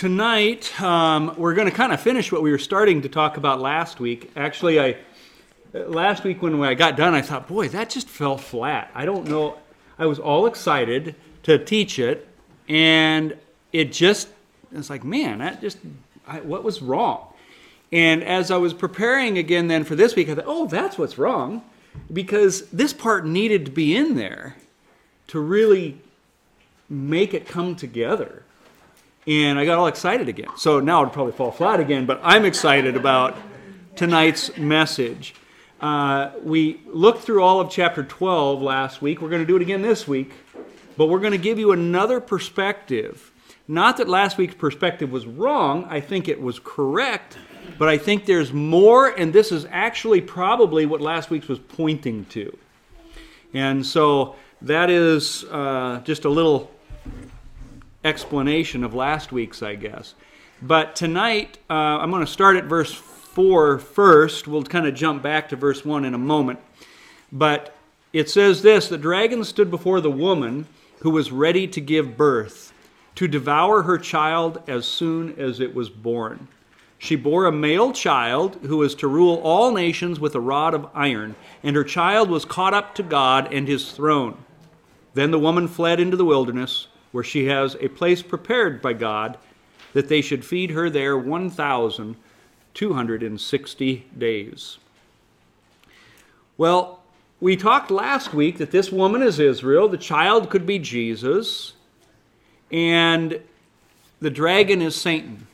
tonight um, we're going to kind of finish what we were starting to talk about last week. Actually, I last week when I got done, I thought, boy, that just fell flat. I don't know. I was all excited to teach it, and it just it's like, man, that just I, what was wrong? And as I was preparing again then for this week, I thought, oh, that's what's wrong, because this part needed to be in there to really make it come together. And I got all excited again. So now it'll probably fall flat again, but I'm excited about tonight's message. Uh, we looked through all of chapter 12 last week. We're going to do it again this week, but we're going to give you another perspective. Not that last week's perspective was wrong, I think it was correct, but I think there's more, and this is actually probably what last week's was pointing to. And so that is uh, just a little explanation of last week's, I guess. But tonight, uh, I'm going to start at verse 4 first. We'll kind of jump back to verse 1 in a moment. But it says this The dragon stood before the woman who was ready to give birth, to devour her child as soon as it was born. She bore a male child who was to rule all nations with a rod of iron, and her child was caught up to God and his throne. Then the woman fled into the wilderness, where she has a place prepared by God that they should feed her there 1,260 days. Well, we talked last week that this woman is Israel, the child could be Jesus, and the dragon is Satan.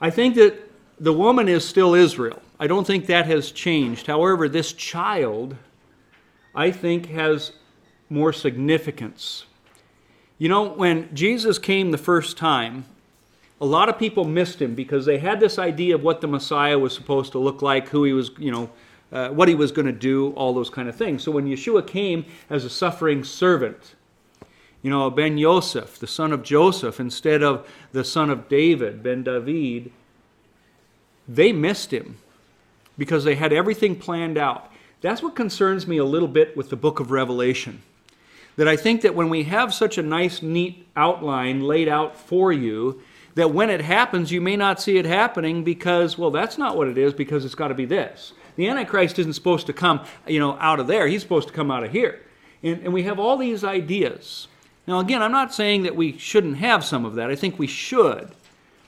I think that the woman is still Israel. I don't think that has changed. However, this child I think, has more significance. You know, when Jesus came the first time, a lot of people missed him because they had this idea of what the Messiah was supposed to look like, who he was, you know, uh, what he was going to do, all those kind of things. So when Yeshua came as a suffering servant, you know, Ben Yosef, the son of Joseph, instead of the son of David, Ben David, they missed him because they had everything planned out. That's what concerns me a little bit with the book of Revelation. That I think that when we have such a nice, neat outline laid out for you, that when it happens, you may not see it happening because, well, that's not what it is because it's got to be this. The Antichrist isn't supposed to come, you know, out of there. He's supposed to come out of here. And, and we have all these ideas. Now, again, I'm not saying that we shouldn't have some of that. I think we should.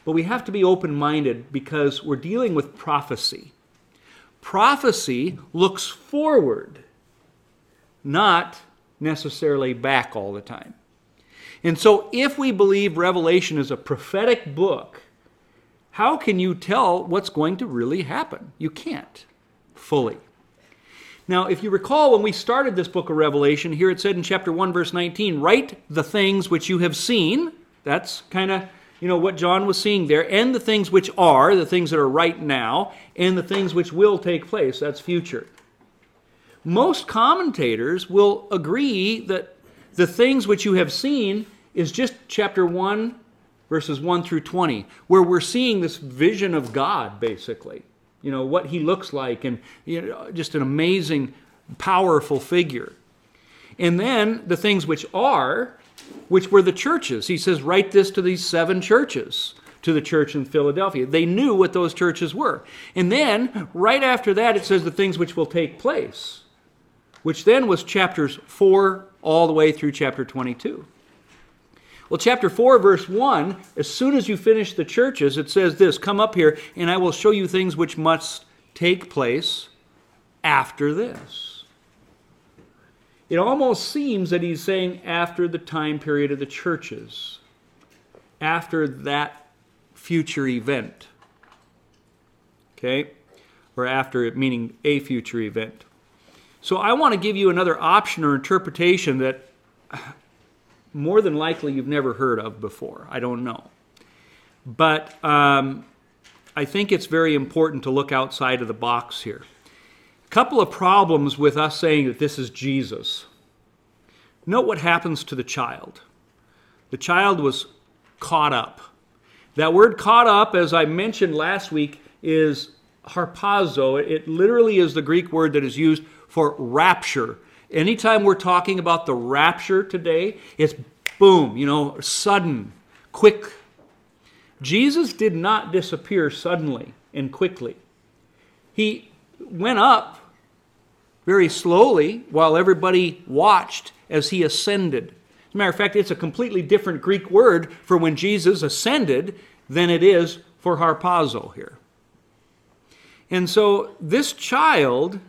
But we have to be open minded because we're dealing with prophecy. Prophecy looks forward, not necessarily back all the time. And so, if we believe Revelation is a prophetic book, how can you tell what's going to really happen? You can't fully. Now, if you recall when we started this book of Revelation, here it said in chapter 1, verse 19, write the things which you have seen. That's kind of you know, what John was seeing there, and the things which are, the things that are right now, and the things which will take place. That's future. Most commentators will agree that the things which you have seen is just chapter 1, verses 1 through 20, where we're seeing this vision of God, basically. You know, what he looks like, and you know, just an amazing, powerful figure. And then the things which are, which were the churches. He says, Write this to these seven churches, to the church in Philadelphia. They knew what those churches were. And then, right after that, it says the things which will take place, which then was chapters 4 all the way through chapter 22. Well, chapter 4, verse 1, as soon as you finish the churches, it says this Come up here, and I will show you things which must take place after this it almost seems that he's saying after the time period of the churches, after that future event. Okay? Or after it, meaning a future event. So I want to give you another option or interpretation that more than likely you've never heard of before. I don't know. But um, I think it's very important to look outside of the box here A couple of problems with us saying that this is Jesus. Note what happens to the child. The child was caught up. That word caught up, as I mentioned last week, is harpazo. It literally is the Greek word that is used for rapture. Anytime we're talking about the rapture today, it's boom, you know, sudden, quick. Jesus did not disappear suddenly and quickly. He went up very slowly while everybody watched as he ascended. As a matter of fact, it's a completely different Greek word for when Jesus ascended than it is for harpazo here. And so this child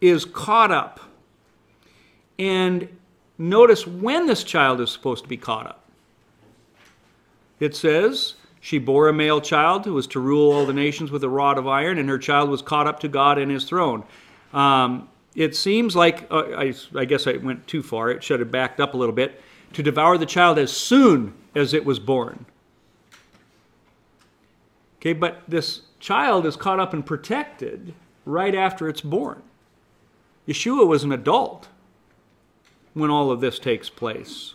is caught up. And notice when this child is supposed to be caught up. It says, She bore a male child who was to rule all the nations with a rod of iron, and her child was caught up to God and his throne. Um, it seems like, uh, I, I guess I went too far, it should have backed up a little bit, to devour the child as soon as it was born. Okay, but this child is caught up and protected right after it's born. Yeshua was an adult when all of this takes place.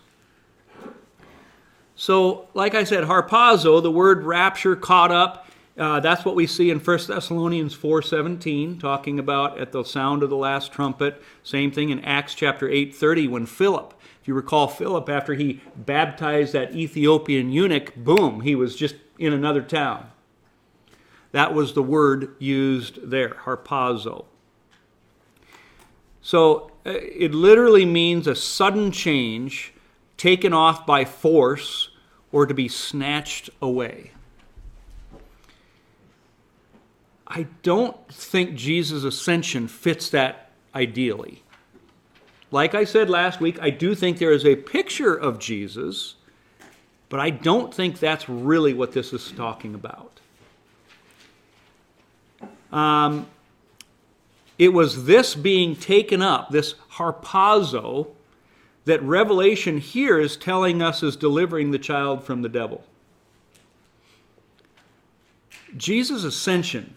So, like I said, harpazo, the word rapture, caught up, uh, that's what we see in 1 Thessalonians 4.17, talking about at the sound of the last trumpet. Same thing in Acts chapter 8.30 when Philip, if you recall Philip, after he baptized that Ethiopian eunuch, boom, he was just in another town. That was the word used there, harpazo. So uh, it literally means a sudden change, taken off by force, or to be snatched away. I don't think Jesus' ascension fits that ideally. Like I said last week, I do think there is a picture of Jesus, but I don't think that's really what this is talking about. Um, it was this being taken up, this harpazo, that Revelation here is telling us is delivering the child from the devil. Jesus' ascension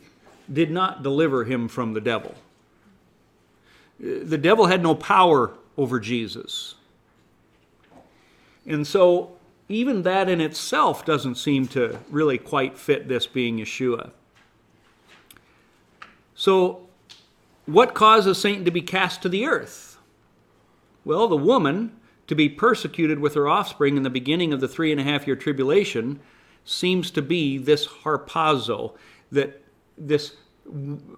did not deliver him from the devil. The devil had no power over Jesus. And so, even that in itself doesn't seem to really quite fit this being Yeshua. So, what causes Satan to be cast to the earth? Well, the woman to be persecuted with her offspring in the beginning of the three and a half year tribulation seems to be this harpazo, that this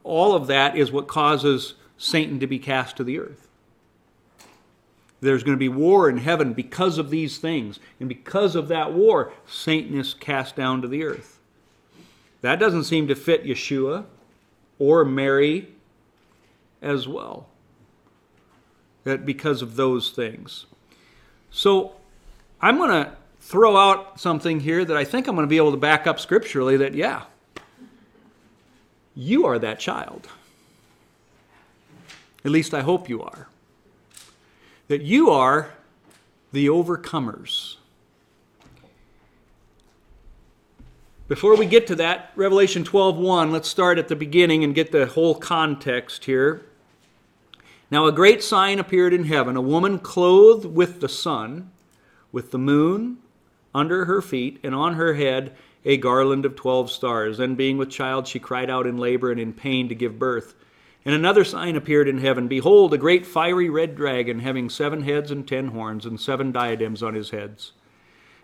all of that is what causes Satan to be cast to the earth. There's going to be war in heaven because of these things. And because of that war, Satan is cast down to the earth. That doesn't seem to fit Yeshua or Mary as well. That because of those things. So I'm going to throw out something here that I think I'm going to be able to back up scripturally that, yeah, you are that child. At least I hope you are. That you are the overcomers. Before we get to that, Revelation 12:1, let's start at the beginning and get the whole context here. Now a great sign appeared in heaven, a woman clothed with the sun, with the moon under her feet, and on her head a garland of twelve stars. Then, being with child, she cried out in labor and in pain to give birth. And another sign appeared in heaven Behold, a great fiery red dragon, having seven heads and ten horns, and seven diadems on his heads.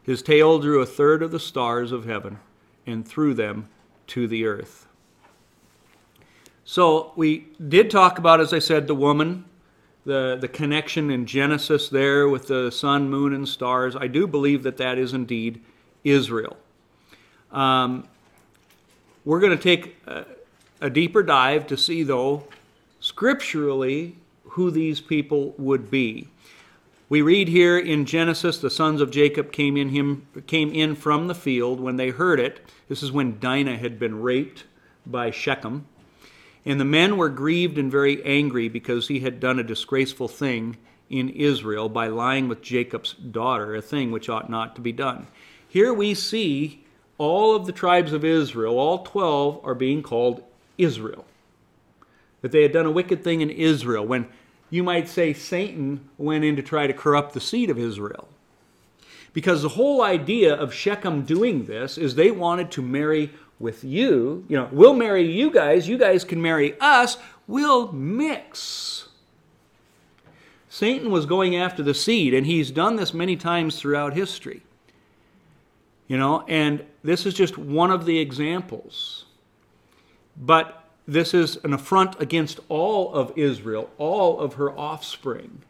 His tail drew a third of the stars of heaven and threw them to the earth. So we did talk about, as I said, the woman, the, the connection in Genesis there with the sun, moon, and stars. I do believe that that is indeed Israel. Um, we're going to take a, a deeper dive to see, though, scripturally, who these people would be. We read here in Genesis, the sons of Jacob came in him came in from the field when they heard it. This is when Dinah had been raped by Shechem. And the men were grieved and very angry because he had done a disgraceful thing in Israel by lying with Jacob's daughter, a thing which ought not to be done. Here we see all of the tribes of Israel, all 12, are being called Israel. That they had done a wicked thing in Israel when you might say Satan went in to try to corrupt the seed of Israel. Because the whole idea of Shechem doing this is they wanted to marry with you. You know, we'll marry you guys, you guys can marry us, we'll mix. Satan was going after the seed, and he's done this many times throughout history. You know, and this is just one of the examples. But this is an affront against all of Israel, all of her offspring,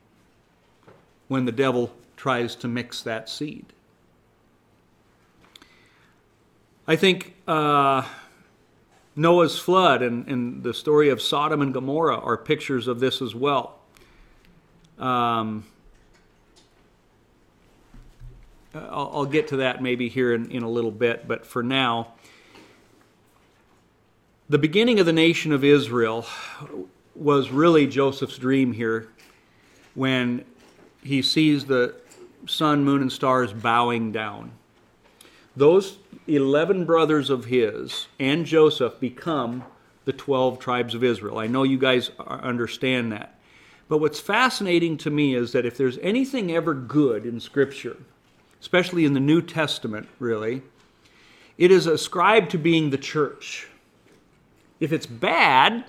when the devil tries to mix that seed. I think uh, Noah's flood and, and, the story of Sodom and Gomorrah are pictures of this as well. Um, I'll, I'll, get to that maybe here in, in a little bit, but for now, the beginning of the nation of Israel was really Joseph's dream here when he sees the sun, moon, and stars bowing down. Those 11 brothers of his and Joseph become the 12 tribes of Israel. I know you guys understand that. But what's fascinating to me is that if there's anything ever good in Scripture, especially in the New Testament, really, it is ascribed to being the church. If it's bad,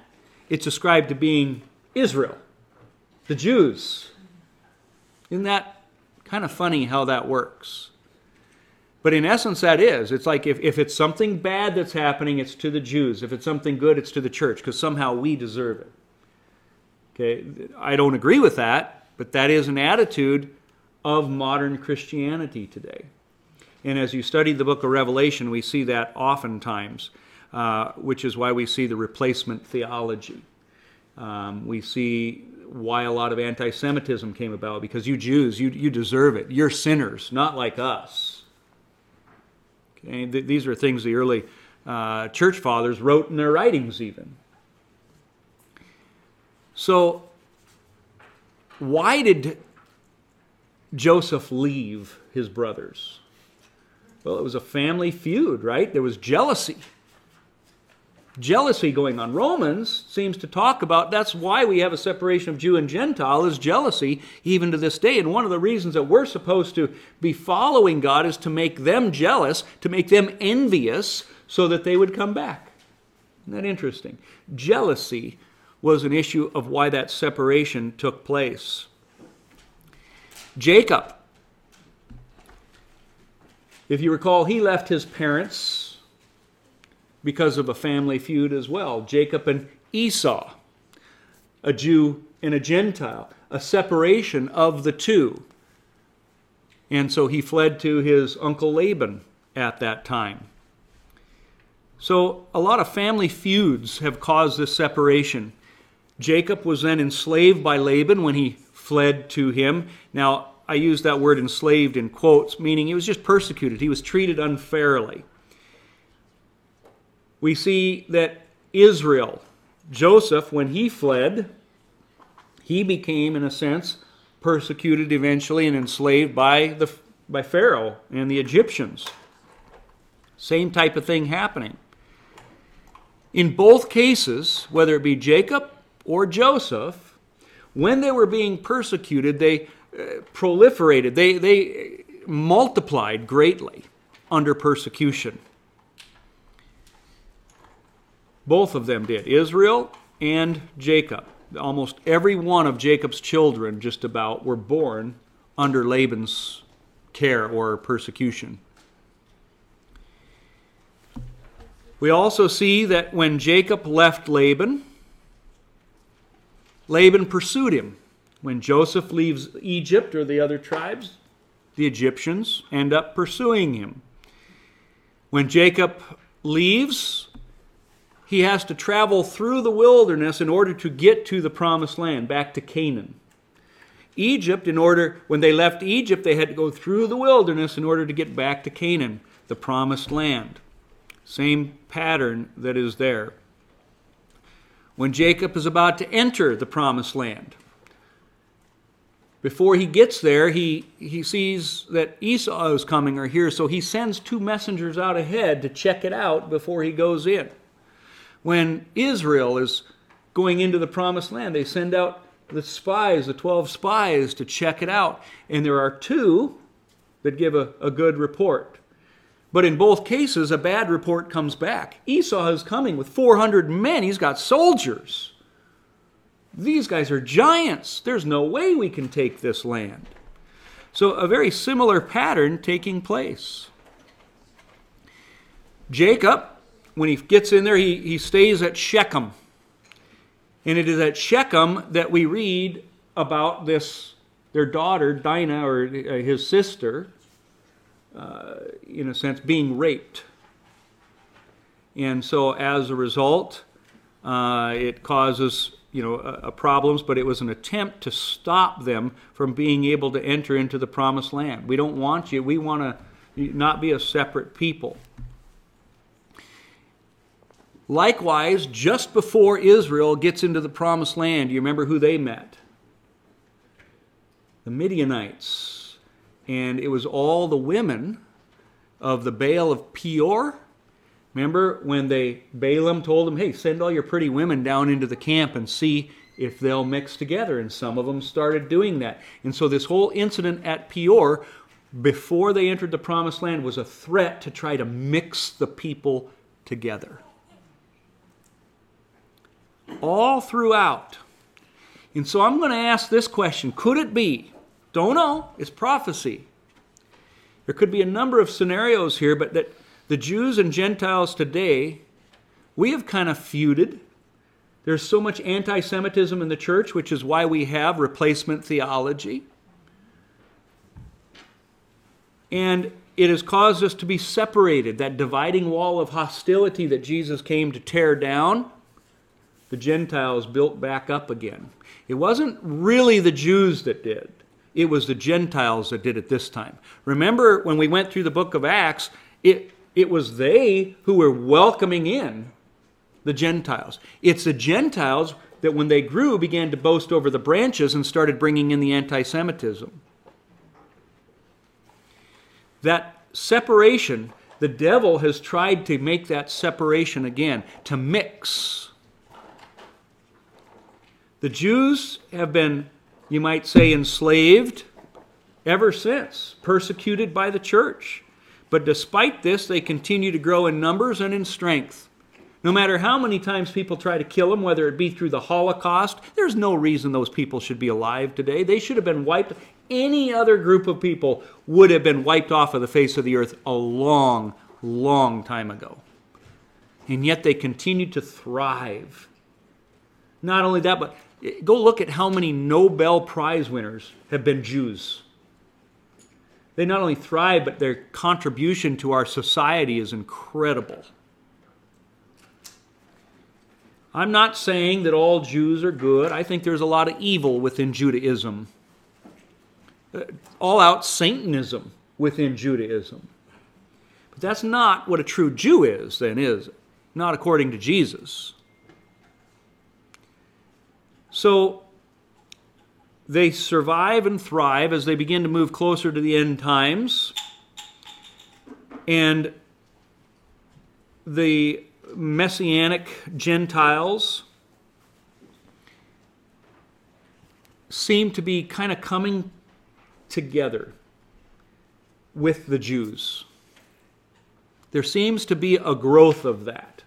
it's ascribed to being Israel, the Jews. Isn't that kind of funny how that works? But in essence, that is. It's like if, if it's something bad that's happening, it's to the Jews. If it's something good, it's to the church, because somehow we deserve it. Okay, I don't agree with that, but that is an attitude of modern Christianity today. And as you study the book of Revelation, we see that oftentimes. Uh, which is why we see the replacement theology. Um, we see why a lot of anti Semitism came about because you Jews, you, you deserve it. You're sinners, not like us. Okay? Th- these are things the early uh, church fathers wrote in their writings, even. So, why did Joseph leave his brothers? Well, it was a family feud, right? There was jealousy jealousy going on. Romans seems to talk about that's why we have a separation of Jew and Gentile is jealousy even to this day. And one of the reasons that we're supposed to be following God is to make them jealous, to make them envious so that they would come back. Isn't that interesting? Jealousy was an issue of why that separation took place. Jacob, if you recall, he left his parents because of a family feud as well Jacob and Esau, a Jew and a Gentile, a separation of the two. And so he fled to his uncle Laban at that time. So a lot of family feuds have caused this separation. Jacob was then enslaved by Laban when he fled to him. Now, I use that word enslaved in quotes, meaning he was just persecuted. He was treated unfairly we see that Israel, Joseph, when he fled, he became, in a sense, persecuted eventually and enslaved by, the, by Pharaoh and the Egyptians. Same type of thing happening. In both cases, whether it be Jacob or Joseph, when they were being persecuted, they uh, proliferated, they, they multiplied greatly under persecution. Both of them did, Israel and Jacob. Almost every one of Jacob's children, just about, were born under Laban's care or persecution. We also see that when Jacob left Laban, Laban pursued him. When Joseph leaves Egypt or the other tribes, the Egyptians end up pursuing him. When Jacob leaves, he has to travel through the wilderness in order to get to the promised land, back to Canaan. Egypt, in order, when they left Egypt, they had to go through the wilderness in order to get back to Canaan, the promised land. Same pattern that is there. When Jacob is about to enter the promised land, before he gets there, he, he sees that Esau is coming or here, so he sends two messengers out ahead to check it out before he goes in when Israel is going into the promised land, they send out the spies, the 12 spies, to check it out. And there are two that give a, a good report. But in both cases, a bad report comes back. Esau is coming with 400 men, he's got soldiers. These guys are giants. There's no way we can take this land. So, a very similar pattern taking place. Jacob, when he gets in there, he, he stays at Shechem. And it is at Shechem that we read about this, their daughter, Dinah, or uh, his sister, uh, in a sense, being raped. And so as a result, uh, it causes you know, uh, problems, but it was an attempt to stop them from being able to enter into the promised land. We don't want you. We want to not be a separate people. Likewise, just before Israel gets into the promised land, you remember who they met? The Midianites. And it was all the women of the Baal of Peor Remember when they Balaam told them, "Hey, send all your pretty women down into the camp and see if they'll mix together." And some of them started doing that. And so this whole incident at Peor before they entered the promised land was a threat to try to mix the people together. All throughout. And so I'm going to ask this question Could it be? Don't know. It's prophecy. There could be a number of scenarios here, but that the Jews and Gentiles today, we have kind of feuded. There's so much anti Semitism in the church, which is why we have replacement theology. And it has caused us to be separated. That dividing wall of hostility that Jesus came to tear down, the Gentiles built back up again. It wasn't really the Jews that did, it was the Gentiles that did it this time. Remember when we went through the book of Acts, it, it was they who were welcoming in the Gentiles. It's the Gentiles that, when they grew, began to boast over the branches and started bringing in the anti Semitism. That separation, the devil has tried to make that separation again, to mix. The Jews have been, you might say, enslaved ever since, persecuted by the church. But despite this, they continue to grow in numbers and in strength. No matter how many times people try to kill them, whether it be through the Holocaust, there's no reason those people should be alive today. They should have been wiped. Any other group of people would have been wiped off of the face of the earth a long, long time ago. And yet they continue to thrive. Not only that, but go look at how many Nobel Prize winners have been Jews. They not only thrive, but their contribution to our society is incredible. I'm not saying that all Jews are good. I think there's a lot of evil within Judaism, uh, all out Satanism within Judaism. But that's not what a true Jew is, then, is it? Not according to Jesus. So, they survive and thrive as they begin to move closer to the end times. And the messianic Gentiles seem to be kind of coming together with the Jews. There seems to be a growth of that.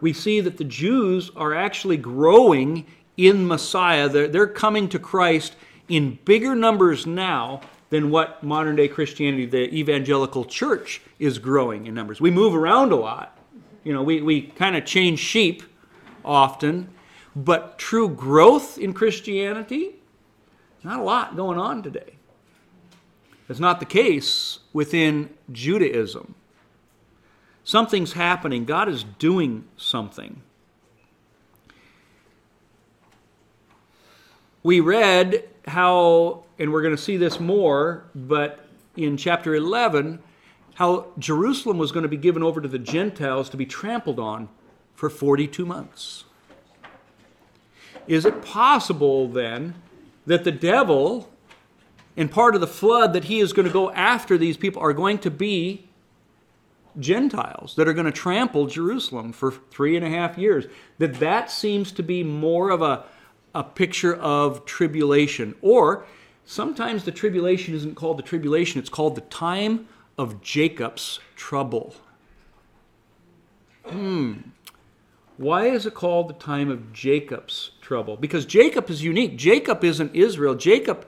We see that the Jews are actually growing in Messiah. They're, they're coming to Christ in bigger numbers now than what modern day Christianity, the evangelical church, is growing in numbers. We move around a lot. You know, we, we kind of change sheep often, but true growth in Christianity, not a lot going on today. That's not the case within Judaism. Something's happening. God is doing something. We read how, and we're going to see this more, but in chapter 11, how Jerusalem was going to be given over to the Gentiles to be trampled on for 42 months. Is it possible then that the devil and part of the flood that he is going to go after these people are going to be Gentiles that are going to trample Jerusalem for three and a half years? That that seems to be more of a a picture of tribulation. Or sometimes the tribulation isn't called the tribulation, it's called the time of Jacob's trouble. Hmm. Why is it called the time of Jacob's trouble? Because Jacob is unique. Jacob isn't Israel. Jacob,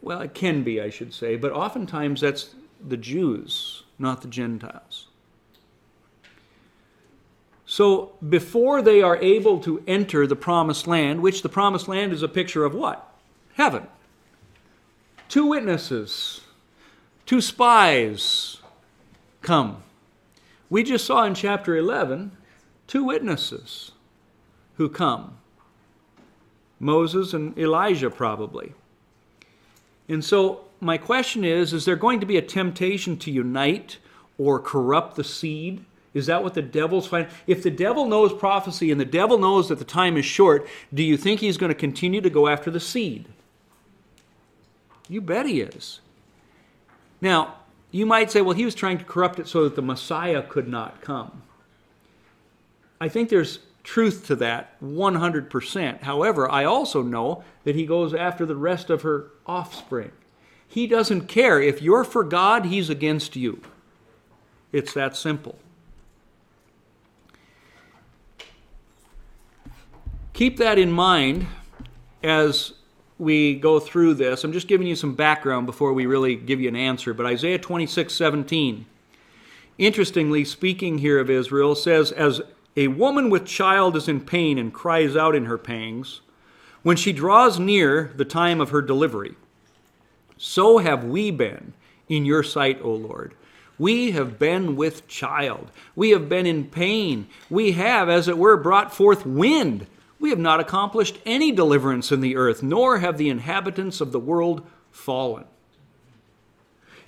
well, it can be, I should say, but oftentimes that's the Jews, not the Gentiles. So before they are able to enter the promised land, which the promised land is a picture of what? Heaven. Two witnesses, two spies come. We just saw in chapter 11 two witnesses who come Moses and Elijah, probably. And so, my question is is there going to be a temptation to unite or corrupt the seed? Is that what the devil's finding? If the devil knows prophecy and the devil knows that the time is short, do you think he's going to continue to go after the seed? You bet he is. Now, you might say, well, he was trying to corrupt it so that the Messiah could not come. I think there's truth to that 100%. However, I also know that he goes after the rest of her offspring. He doesn't care. If you're for God, he's against you. It's that simple. Keep that in mind as we go through this. I'm just giving you some background before we really give you an answer. But Isaiah 26 17, interestingly, speaking here of Israel, says, As a woman with child is in pain and cries out in her pangs, when she draws near the time of her delivery, so have we been in your sight, O Lord. We have been with child. We have been in pain. We have, as it were, brought forth wind. We have not accomplished any deliverance in the earth, nor have the inhabitants of the world fallen.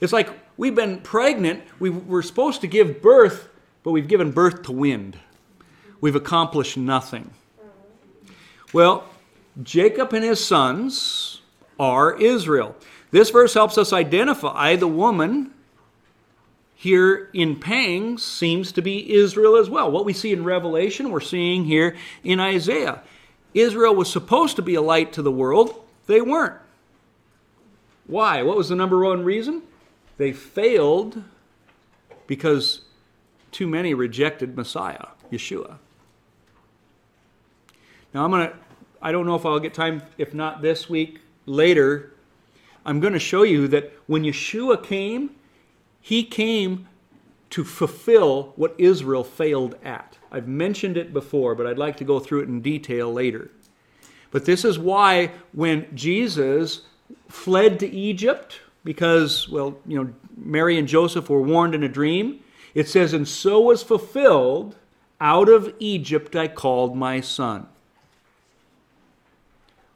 It's like we've been pregnant, we were supposed to give birth, but we've given birth to wind. We've accomplished nothing. Well, Jacob and his sons are Israel. This verse helps us identify the woman here in pangs seems to be Israel as well. What we see in Revelation, we're seeing here in Isaiah. Israel was supposed to be a light to the world, they weren't. Why? What was the number one reason? They failed because too many rejected Messiah, Yeshua. Now I'm going to I don't know if I'll get time if not this week, later I'm going to show you that when Yeshua came, he came to fulfill what Israel failed at. I've mentioned it before, but I'd like to go through it in detail later. But this is why when Jesus fled to Egypt, because, well, you know, Mary and Joseph were warned in a dream, it says, And so was fulfilled, out of Egypt I called my son.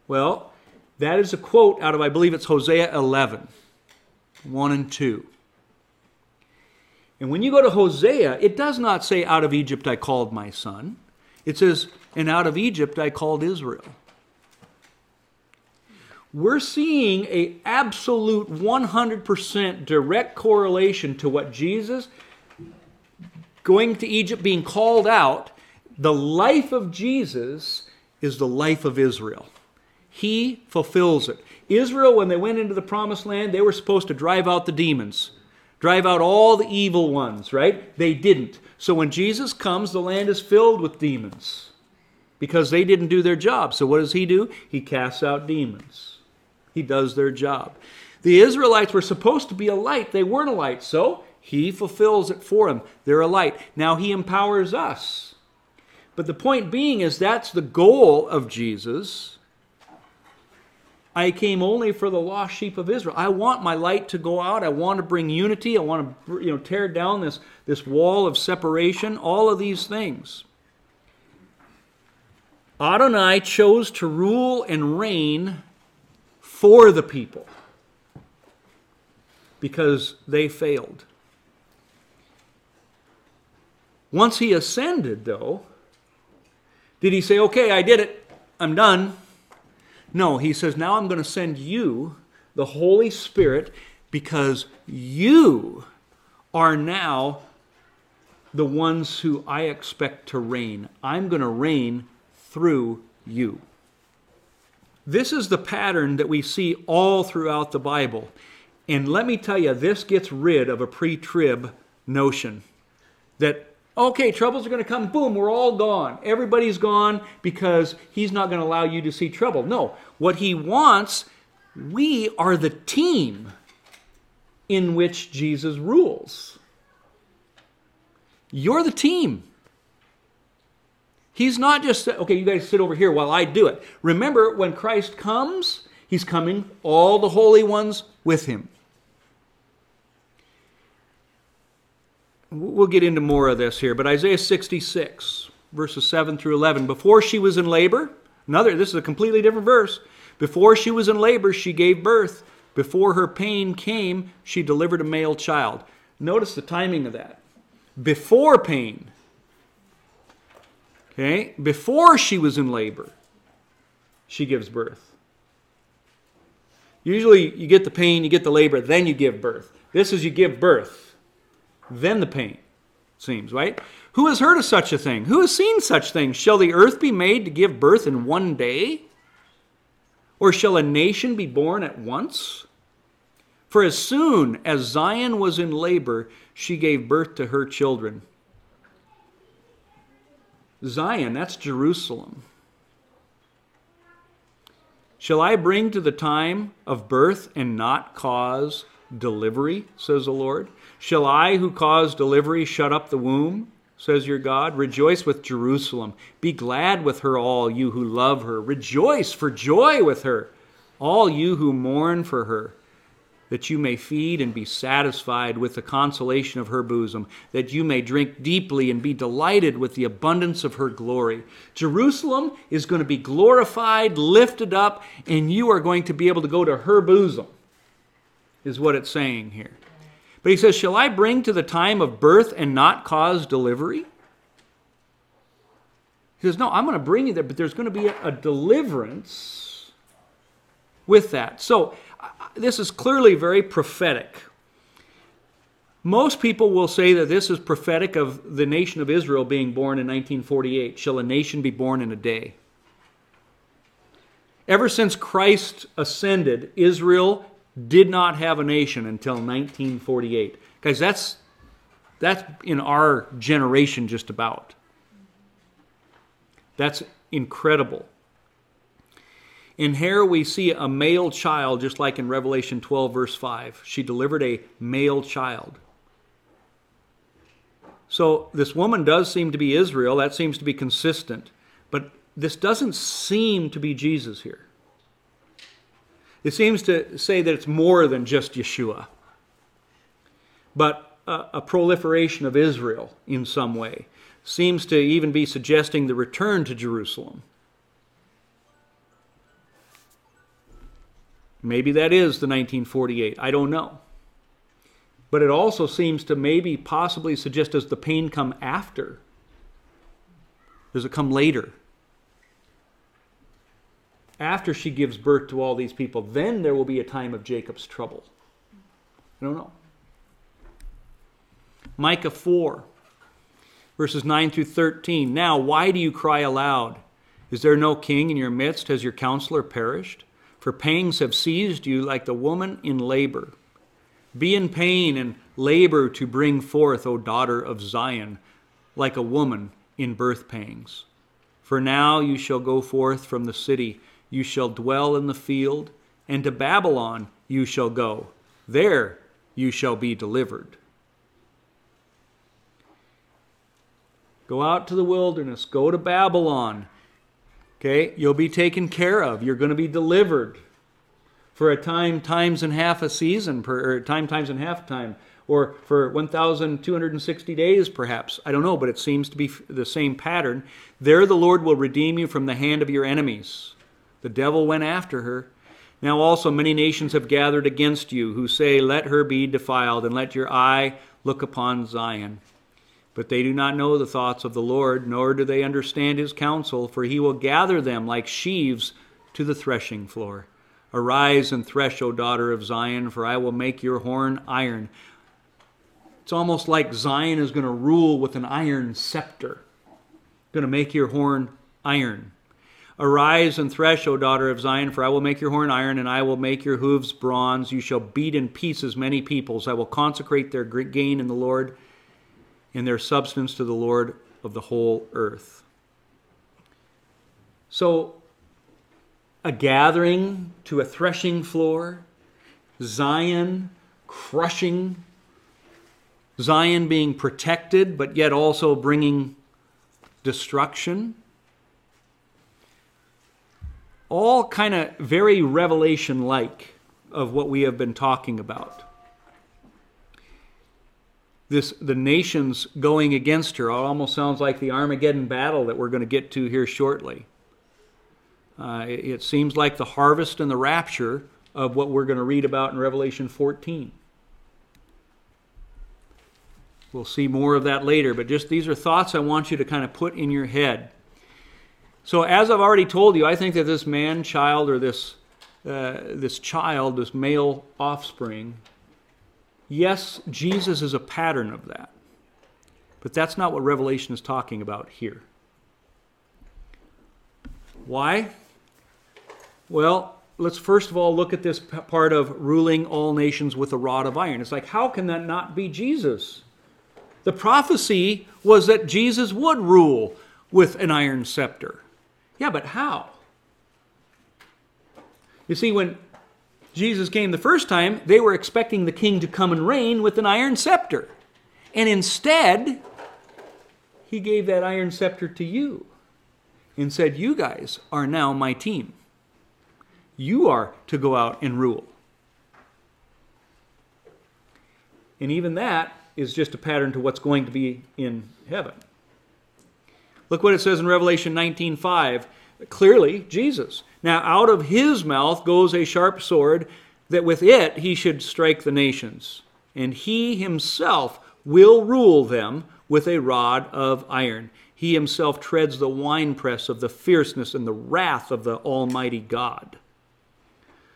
Well, that is a quote out of, I believe it's Hosea 11, 1 and 2. And when you go to Hosea, it does not say, Out of Egypt I called my son. It says, And out of Egypt I called Israel. We're seeing a absolute 100% direct correlation to what Jesus going to Egypt being called out. The life of Jesus is the life of Israel. He fulfills it. Israel, when they went into the promised land, they were supposed to drive out the demons drive out all the evil ones, right? They didn't. So when Jesus comes, the land is filled with demons because they didn't do their job. So what does he do? He casts out demons. He does their job. The Israelites were supposed to be a light, they weren't a light. So he fulfills it for them. They're a light. Now he empowers us. But the point being is that's the goal of Jesus I came only for the lost sheep of Israel. I want my light to go out. I want to bring unity. I want to you know, tear down this, this wall of separation, all of these things. Adonai chose to rule and reign for the people because they failed. Once he ascended, though, did he say, okay, I did it, I'm done? No, he says, now I'm going to send you, the Holy Spirit, because you are now the ones who I expect to reign. I'm going to reign through you. This is the pattern that we see all throughout the Bible. And let me tell you, this gets rid of a pre trib notion that okay, troubles are going to come, boom, we're all gone. Everybody's gone because he's not going to allow you to see trouble. No, what he wants, we are the team in which Jesus rules. You're the team. He's not just, okay, you guys sit over here while I do it. Remember, when Christ comes, he's coming, all the holy ones with him. We'll get into more of this here, but Isaiah 66, verses 7 through 11. Before she was in labor, another, this is a completely different verse. Before she was in labor, she gave birth. Before her pain came, she delivered a male child. Notice the timing of that. Before pain. Okay? Before she was in labor, she gives birth. Usually you get the pain, you get the labor, then you give birth. This is you give birth, then the pain, seems, right? Who has heard of such a thing? Who has seen such things? Shall the earth be made to give birth in one day? Or shall a nation be born at once? For as soon as Zion was in labor, she gave birth to her children. Zion, that's Jerusalem. Shall I bring to the time of birth and not cause delivery, says the Lord? Shall I, who cause delivery, shut up the womb, says your God? Rejoice with Jerusalem. Be glad with her, all you who love her. Rejoice for joy with her, all you who mourn for her that you may feed and be satisfied with the consolation of her bosom, that you may drink deeply and be delighted with the abundance of her glory. Jerusalem is going to be glorified, lifted up, and you are going to be able to go to her bosom, is what it's saying here. But he says, Shall I bring to the time of birth and not cause delivery? He says, No, I'm going to bring you there, but there's going to be a, a deliverance with that. So, this is clearly very prophetic. Most people will say that this is prophetic of the nation of Israel being born in 1948. Shall a nation be born in a day? Ever since Christ ascended, Israel did not have a nation until 1948. Guys, that's that's in our generation just about. That's incredible. In here, we see a male child, just like in Revelation 12, verse 5. She delivered a male child. So this woman does seem to be Israel. That seems to be consistent. But this doesn't seem to be Jesus here. It seems to say that it's more than just Yeshua, but a, a proliferation of Israel in some way. Seems to even be suggesting the return to Jerusalem. Maybe that is the 1948. I don't know. But it also seems to maybe possibly suggest does the pain come after? Does it come later? After she gives birth to all these people, then there will be a time of Jacob's trouble. I don't know. Micah 4, verses 9 through 13. Now, why do you cry aloud? Is there no king in your midst? Has your counselor perished? for pangs have seized you like the woman in labor. Be in pain and labor to bring forth, O daughter of Zion, like a woman in birth pangs. For now you shall go forth from the city, you shall dwell in the field, and to Babylon you shall go. There you shall be delivered. Go out to the wilderness, go to Babylon Okay, you'll be taken care of. You're going to be delivered for a time, times and half a season, per, or time, times and half time, or for 1,260 days, perhaps. I don't know, but it seems to be the same pattern. There the Lord will redeem you from the hand of your enemies. The devil went after her. Now also many nations have gathered against you, who say, Let her be defiled, and let your eye look upon Zion. But they do not know the thoughts of the Lord, nor do they understand his counsel, for he will gather them like sheaves to the threshing floor. Arise and thresh, O daughter of Zion, for I will make your horn iron. It's almost like Zion is going to rule with an iron scepter, going to make your horn iron. Arise and thresh, O daughter of Zion, for I will make your horn iron, and I will make your hooves bronze. You shall beat in pieces many peoples. I will consecrate their gain in the Lord in their substance to the Lord of the whole earth. So, a gathering to a threshing floor, Zion crushing, Zion being protected, but yet also bringing destruction. All kind of very revelation like of what we have been talking about. This, the nations going against her almost sounds like the Armageddon battle that we're going to get to here shortly. Uh, it, it seems like the harvest and the rapture of what we're going to read about in Revelation 14. We'll see more of that later, but just these are thoughts I want you to kind of put in your head. So, as I've already told you, I think that this man child or this, uh, this child, this male offspring, yes, Jesus is a pattern of that. But that's not what Revelation is talking about here. Why? Well, let's first of all look at this part of ruling all nations with a rod of iron. It's like, how can that not be Jesus? The prophecy was that Jesus would rule with an iron scepter. Yeah, but how? You see, when Jesus came the first time, they were expecting the king to come and reign with an iron scepter. And instead, he gave that iron scepter to you and said, You guys are now my team. You are to go out and rule. And even that is just a pattern to what's going to be in heaven. Look what it says in Revelation 19:5. Clearly, Jesus. Now out of his mouth goes a sharp sword that with it he should strike the nations, and he himself will rule them with a rod of iron. He himself treads the winepress of the fierceness and the wrath of the Almighty God.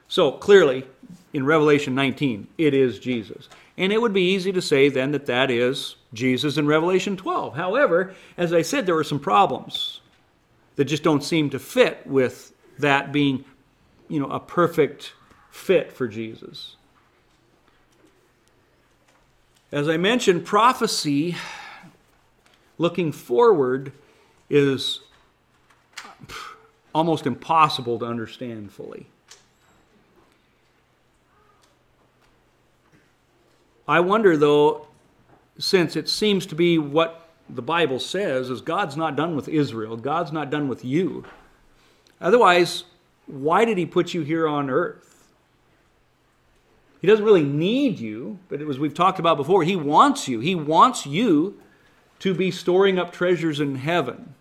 So clearly, in Revelation 19, it is Jesus. And it would be easy to say then that that is Jesus in Revelation 12. However, as I said, there are some problems that just don't seem to fit with that being, you know, a perfect fit for Jesus. As I mentioned, prophecy looking forward is almost impossible to understand fully. I wonder, though, since it seems to be what the Bible says, is God's not done with Israel, God's not done with you. Otherwise, why did He put you here on earth? He doesn't really need you, but as we've talked about before, He wants you. He wants you to be storing up treasures in heaven.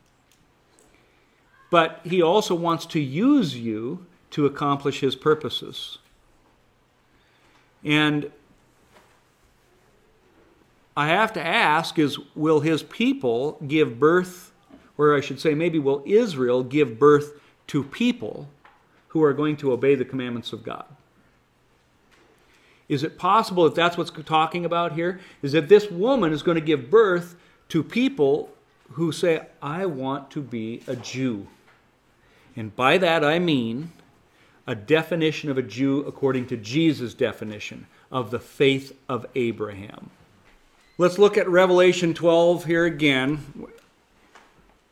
But He also wants to use you to accomplish His purposes. And I have to ask is will his people give birth, or I should say, maybe will Israel give birth to people who are going to obey the commandments of God? Is it possible that that's what's talking about here? Is that this woman is going to give birth to people who say, I want to be a Jew? And by that I mean a definition of a Jew according to Jesus' definition of the faith of Abraham. Let's look at Revelation 12 here again.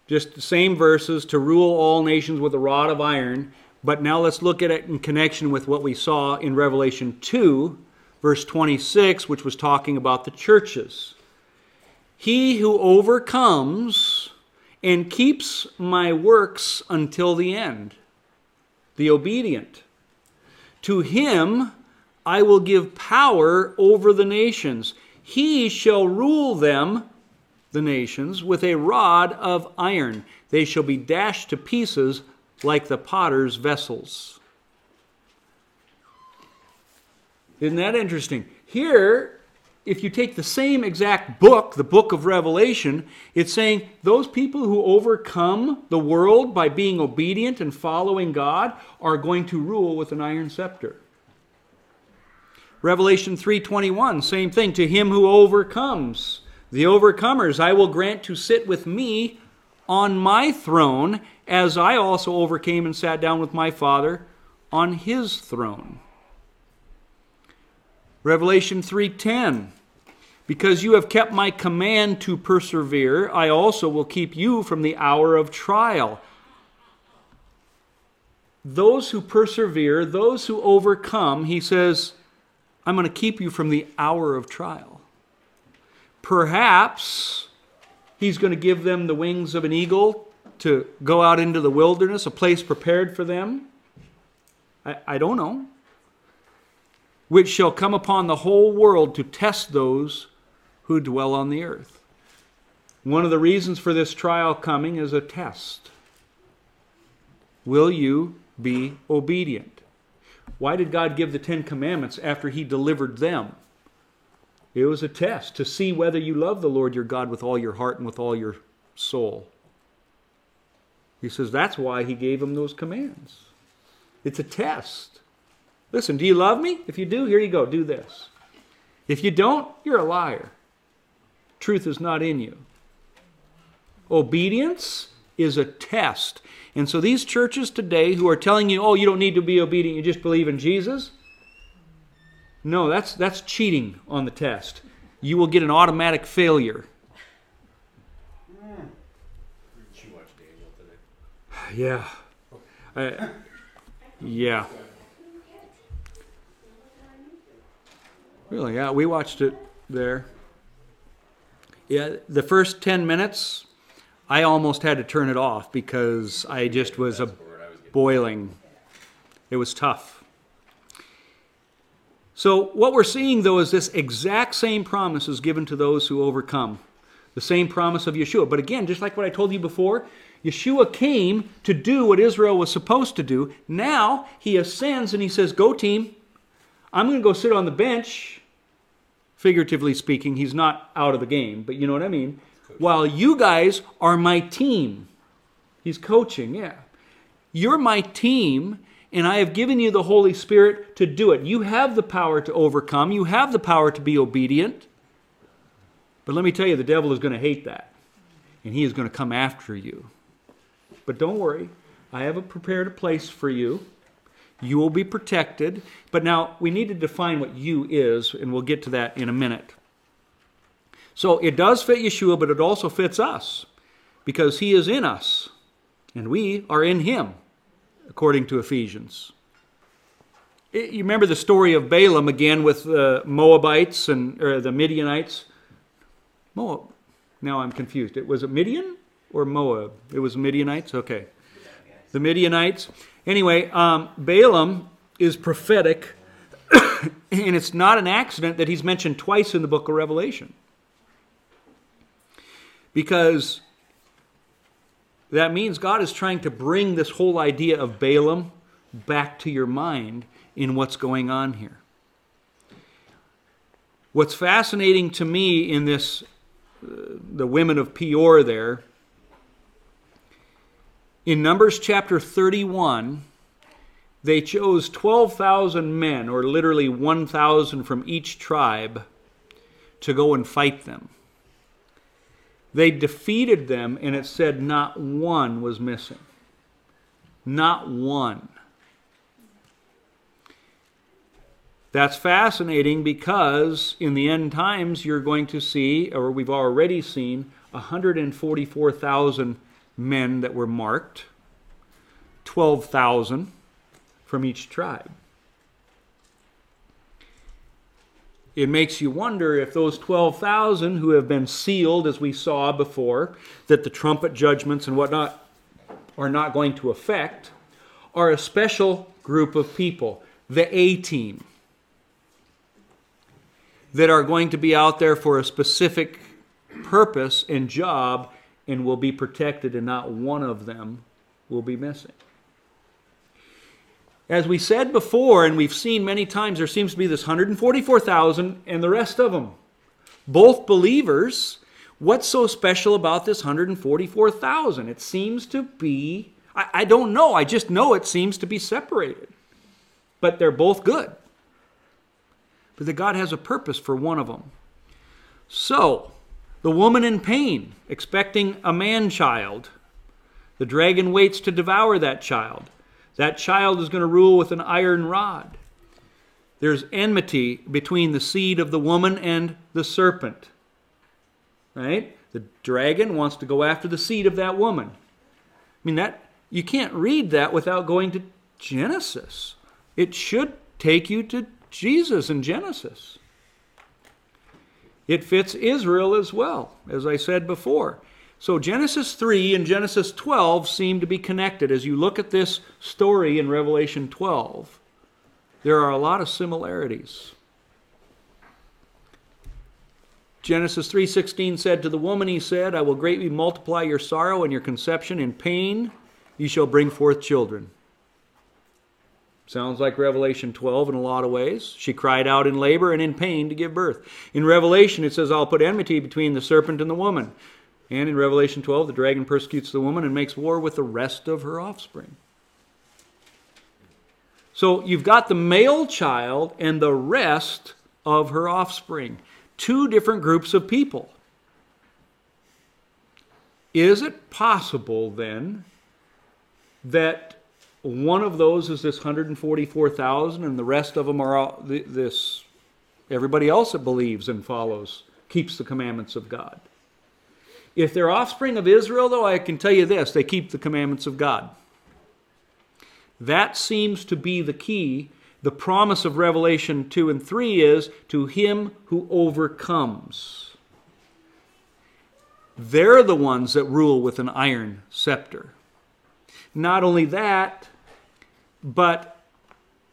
Just the same verses to rule all nations with a rod of iron. But now let's look at it in connection with what we saw in Revelation 2, verse 26, which was talking about the churches. He who overcomes and keeps my works until the end, the obedient, to him I will give power over the nations he shall rule them, the nations, with a rod of iron. They shall be dashed to pieces like the potter's vessels. Isn't that interesting? Here, if you take the same exact book, the book of Revelation, it's saying those people who overcome the world by being obedient and following God are going to rule with an iron scepter. Revelation 3:21, same thing, to him who overcomes, the overcomers I will grant to sit with me on my throne as I also overcame and sat down with my Father on his throne. Revelation 3:10 Because you have kept my command to persevere, I also will keep you from the hour of trial. Those who persevere, those who overcome, he says, I'm going to keep you from the hour of trial. Perhaps he's going to give them the wings of an eagle to go out into the wilderness, a place prepared for them. I, I don't know. Which shall come upon the whole world to test those who dwell on the earth. One of the reasons for this trial coming is a test. Will you be obedient? Why did God give the Ten Commandments after He delivered them? It was a test to see whether you love the Lord your God with all your heart and with all your soul. He says that's why He gave them those commands. It's a test. Listen, do you love me? If you do, here you go, do this. If you don't, you're a liar. Truth is not in you. Obedience is a test. And so these churches today who are telling you, oh, you don't need to be obedient, you just believe in Jesus. No, that's, that's cheating on the test. You will get an automatic failure. Yeah. Uh, yeah. Really, yeah, we watched it there. Yeah, the first 10 minutes, I almost had to turn it off because I just was a boiling. It was tough. So, what we're seeing though is this exact same promise is given to those who overcome. The same promise of Yeshua. But again, just like what I told you before, Yeshua came to do what Israel was supposed to do. Now he ascends and he says, Go, team. I'm going to go sit on the bench. Figuratively speaking, he's not out of the game, but you know what I mean. While you guys are my team. He's coaching, yeah. You're my team, and I have given you the Holy Spirit to do it. You have the power to overcome, you have the power to be obedient. But let me tell you, the devil is going to hate that, and he is going to come after you. But don't worry, I have a prepared a place for you. You will be protected. But now we need to define what you is, and we'll get to that in a minute. So it does fit Yeshua, but it also fits us because he is in us and we are in him, according to Ephesians. You remember the story of Balaam again with the Moabites and or the Midianites? Moab. Now I'm confused. It was it Midian? or Moab? It was Midianites? Okay. The Midianites. Anyway, um, Balaam is prophetic, and it's not an accident that he's mentioned twice in the book of Revelation. Because that means God is trying to bring this whole idea of Balaam back to your mind in what's going on here. What's fascinating to me in this, uh, the women of Peor there, in Numbers chapter 31, they chose 12,000 men, or literally 1,000 from each tribe, to go and fight them. They defeated them, and it said not one was missing. Not one. That's fascinating because in the end times you're going to see, or we've already seen, 144,000 men that were marked, 12,000 from each tribe. It makes you wonder if those 12,000 who have been sealed, as we saw before, that the trumpet judgments and whatnot are not going to affect, are a special group of people, the A team, that are going to be out there for a specific purpose and job and will be protected, and not one of them will be missing. As we said before, and we've seen many times, there seems to be this 144,000 and the rest of them. Both believers. What's so special about this 144,000? It seems to be, I, I don't know, I just know it seems to be separated. But they're both good. But that God has a purpose for one of them. So, the woman in pain, expecting a man child. The dragon waits to devour that child. That child is going to rule with an iron rod. There's enmity between the seed of the woman and the serpent. Right? The dragon wants to go after the seed of that woman. I mean that you can't read that without going to Genesis. It should take you to Jesus in Genesis. It fits Israel as well, as I said before. So Genesis 3 and Genesis 12 seem to be connected. As you look at this story in Revelation 12, there are a lot of similarities. Genesis 3:16 said to the woman he said, I will greatly multiply your sorrow and your conception in pain you shall bring forth children. Sounds like Revelation 12 in a lot of ways. She cried out in labor and in pain to give birth. In Revelation, it says, I'll put enmity between the serpent and the woman. And in Revelation 12, the dragon persecutes the woman and makes war with the rest of her offspring. So you've got the male child and the rest of her offspring. Two different groups of people. Is it possible then that one of those is this 144,000, and the rest of them are all, this everybody else that believes and follows keeps the commandments of God. If they're offspring of Israel, though, I can tell you this they keep the commandments of God. That seems to be the key. The promise of Revelation 2 and 3 is to him who overcomes. They're the ones that rule with an iron scepter. Not only that, but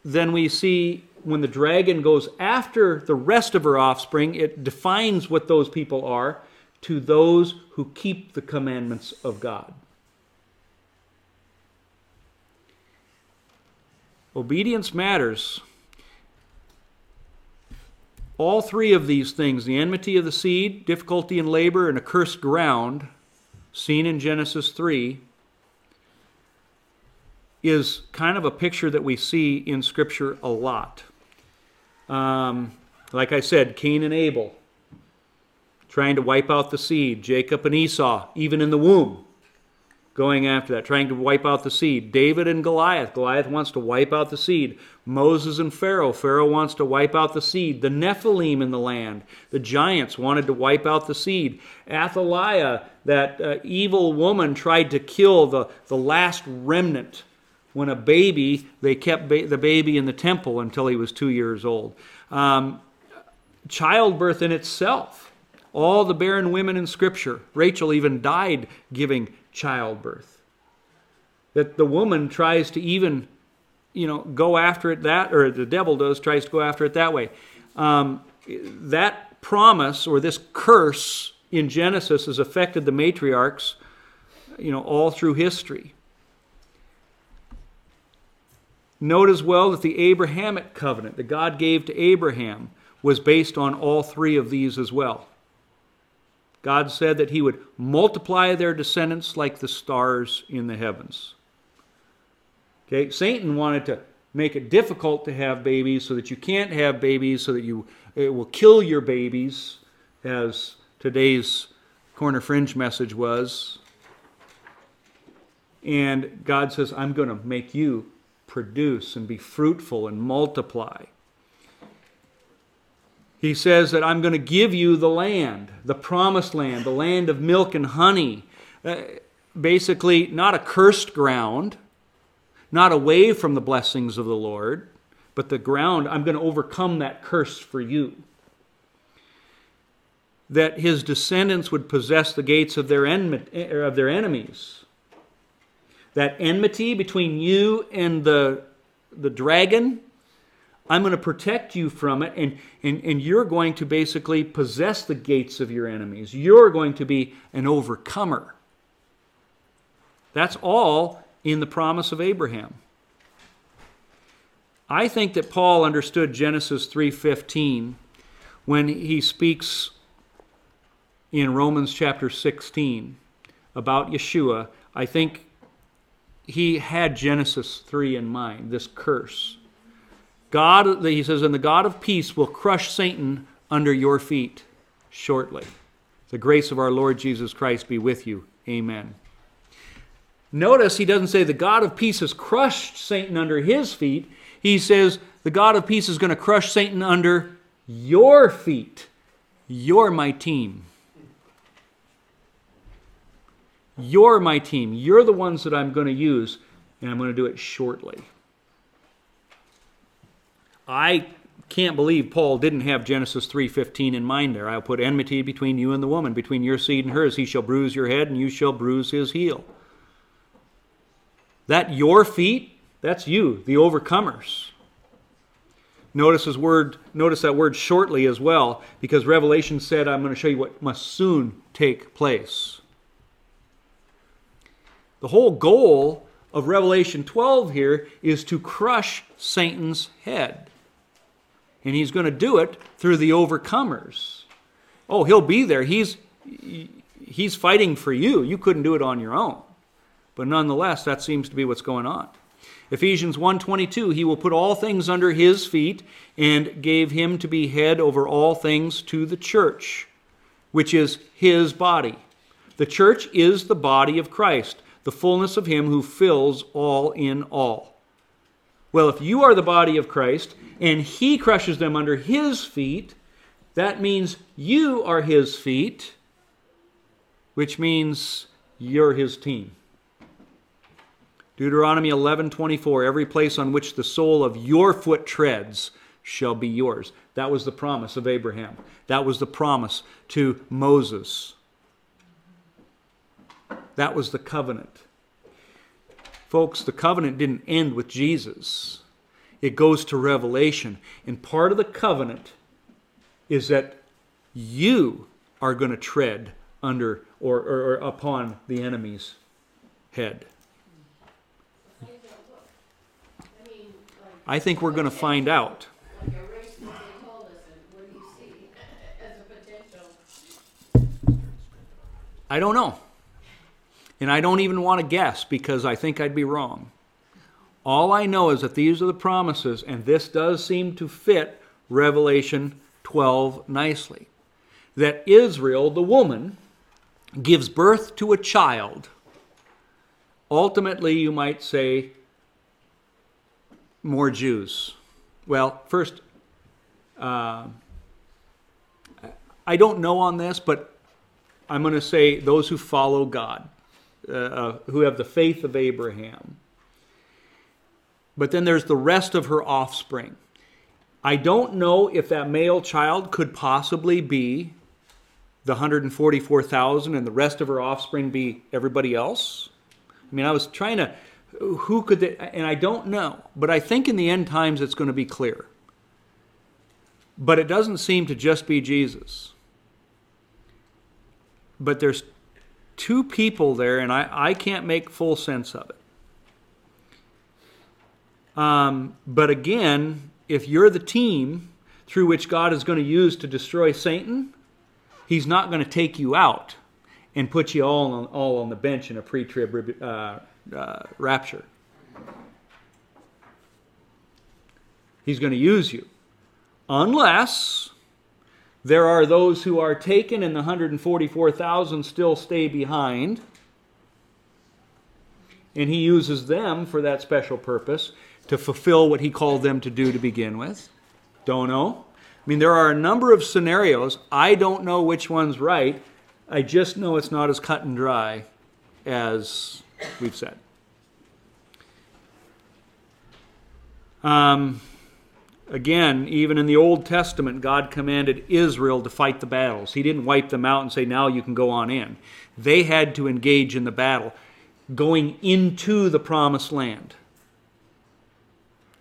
then we see when the dragon goes after the rest of her offspring, it defines what those people are to those who keep the commandments of God. Obedience matters. All three of these things the enmity of the seed, difficulty in labor, and accursed ground, seen in Genesis 3, is kind of a picture that we see in Scripture a lot. Um, like I said, Cain and Abel trying to wipe out the seed, Jacob and Esau, even in the womb, going after that, trying to wipe out the seed. David and Goliath, Goliath wants to wipe out the seed. Moses and Pharaoh, Pharaoh wants to wipe out the seed. The Nephilim in the land, the giants wanted to wipe out the seed. Athaliah, that uh, evil woman, tried to kill the, the last remnant when a baby, they kept ba- the baby in the temple until he was two years old. Um, childbirth in itself, all the barren women in Scripture, Rachel even died giving childbirth. That the woman tries to even, you know, go after it that, or the devil does, tries to go after it that way. Um, that promise or this curse in Genesis has affected the matriarchs, you know, all through history. Note as well that the Abrahamic covenant that God gave to Abraham was based on all three of these as well. God said that he would multiply their descendants like the stars in the heavens. Okay, Satan wanted to make it difficult to have babies so that you can't have babies, so that you it will kill your babies, as today's corner fringe message was. And God says, I'm going to make you produce and be fruitful and multiply. He says that I'm going to give you the land, the promised land, the land of milk and honey. Uh, basically, not a cursed ground, not away from the blessings of the Lord, but the ground, I'm going to overcome that curse for you. That his descendants would possess the gates of their, en- of their enemies that enmity between you and the, the dragon, I'm going to protect you from it, and, and, and you're going to basically possess the gates of your enemies. You're going to be an overcomer. That's all in the promise of Abraham. I think that Paul understood Genesis 3:15 when he speaks in Romans chapter 16 about Yeshua. I think he had Genesis 3 in mind, this curse. God, he says, and the God of peace will crush Satan under your feet shortly. The grace of our Lord Jesus Christ be with you. Amen. Notice he doesn't say the God of peace has crushed Satan under his feet. He says the God of peace is going to crush Satan under your feet. You're my team. You're my team. You're the ones that I'm going to use, and I'm going to do it shortly. I can't believe Paul didn't have Genesis 3:15 in mind there. I'll put enmity between you and the woman, between your seed and hers. He shall bruise your head and you shall bruise his heel. That your feet, that's you, the overcomers. Notice his word, notice that word shortly as well, because Revelation said, I'm going to show you what must soon take place. The whole goal of Revelation 12 here is to crush Satan's head. And he's going to do it through the overcomers. Oh, he'll be there. He's he's fighting for you. You couldn't do it on your own. But nonetheless, that seems to be what's going on. Ephesians 1:22 he will put all things under his feet and gave him to be head over all things to the church which is his body. The church is the body of Christ, the fullness of him who fills all in all. Well, if you are the body of Christ and he crushes them under his feet, that means you are his feet, which means you're his team. Deuteronomy 11:24 Every place on which the sole of your foot treads shall be yours. That was the promise of Abraham. That was the promise to Moses. That was the covenant. Folks, the covenant didn't end with Jesus, it goes to Revelation. And part of the covenant is that you are going to tread under or, or, or upon the enemy's head. I think we're going to find out. I don't know. And I don't even want to guess because I think I'd be wrong. All I know is that these are the promises, and this does seem to fit Revelation 12 nicely. That Israel, the woman, gives birth to a child. Ultimately, you might say, more Jews. Well, first, uh, I don't know on this, but I'm going to say those who follow God uh, uh, who have the faith of Abraham. But then there's the rest of her offspring. I don't know if that male child could possibly be the 144,000 and the rest of her offspring be everybody else. I mean, I was trying to, who could they, and I don't know, but I think in the end times it's going to be clear. But it doesn't seem to just be Jesus. But there's two people there, and I, I can't make full sense of it. Um, but again, if you're the team through which God is going to use to destroy Satan, He's not going to take you out and put you all on, all on the bench in a pre trib uh, uh, rapture. He's going to use you. Unless there are those who are taken, and the 144,000 still stay behind. And he uses them for that special purpose to fulfill what he called them to do to begin with. Don't know. I mean, there are a number of scenarios. I don't know which one's right. I just know it's not as cut and dry as we've said. Um, Again, even in the Old Testament, God commanded Israel to fight the battles. He didn't wipe them out and say, now you can go on in. They had to engage in the battle, going into the promised land.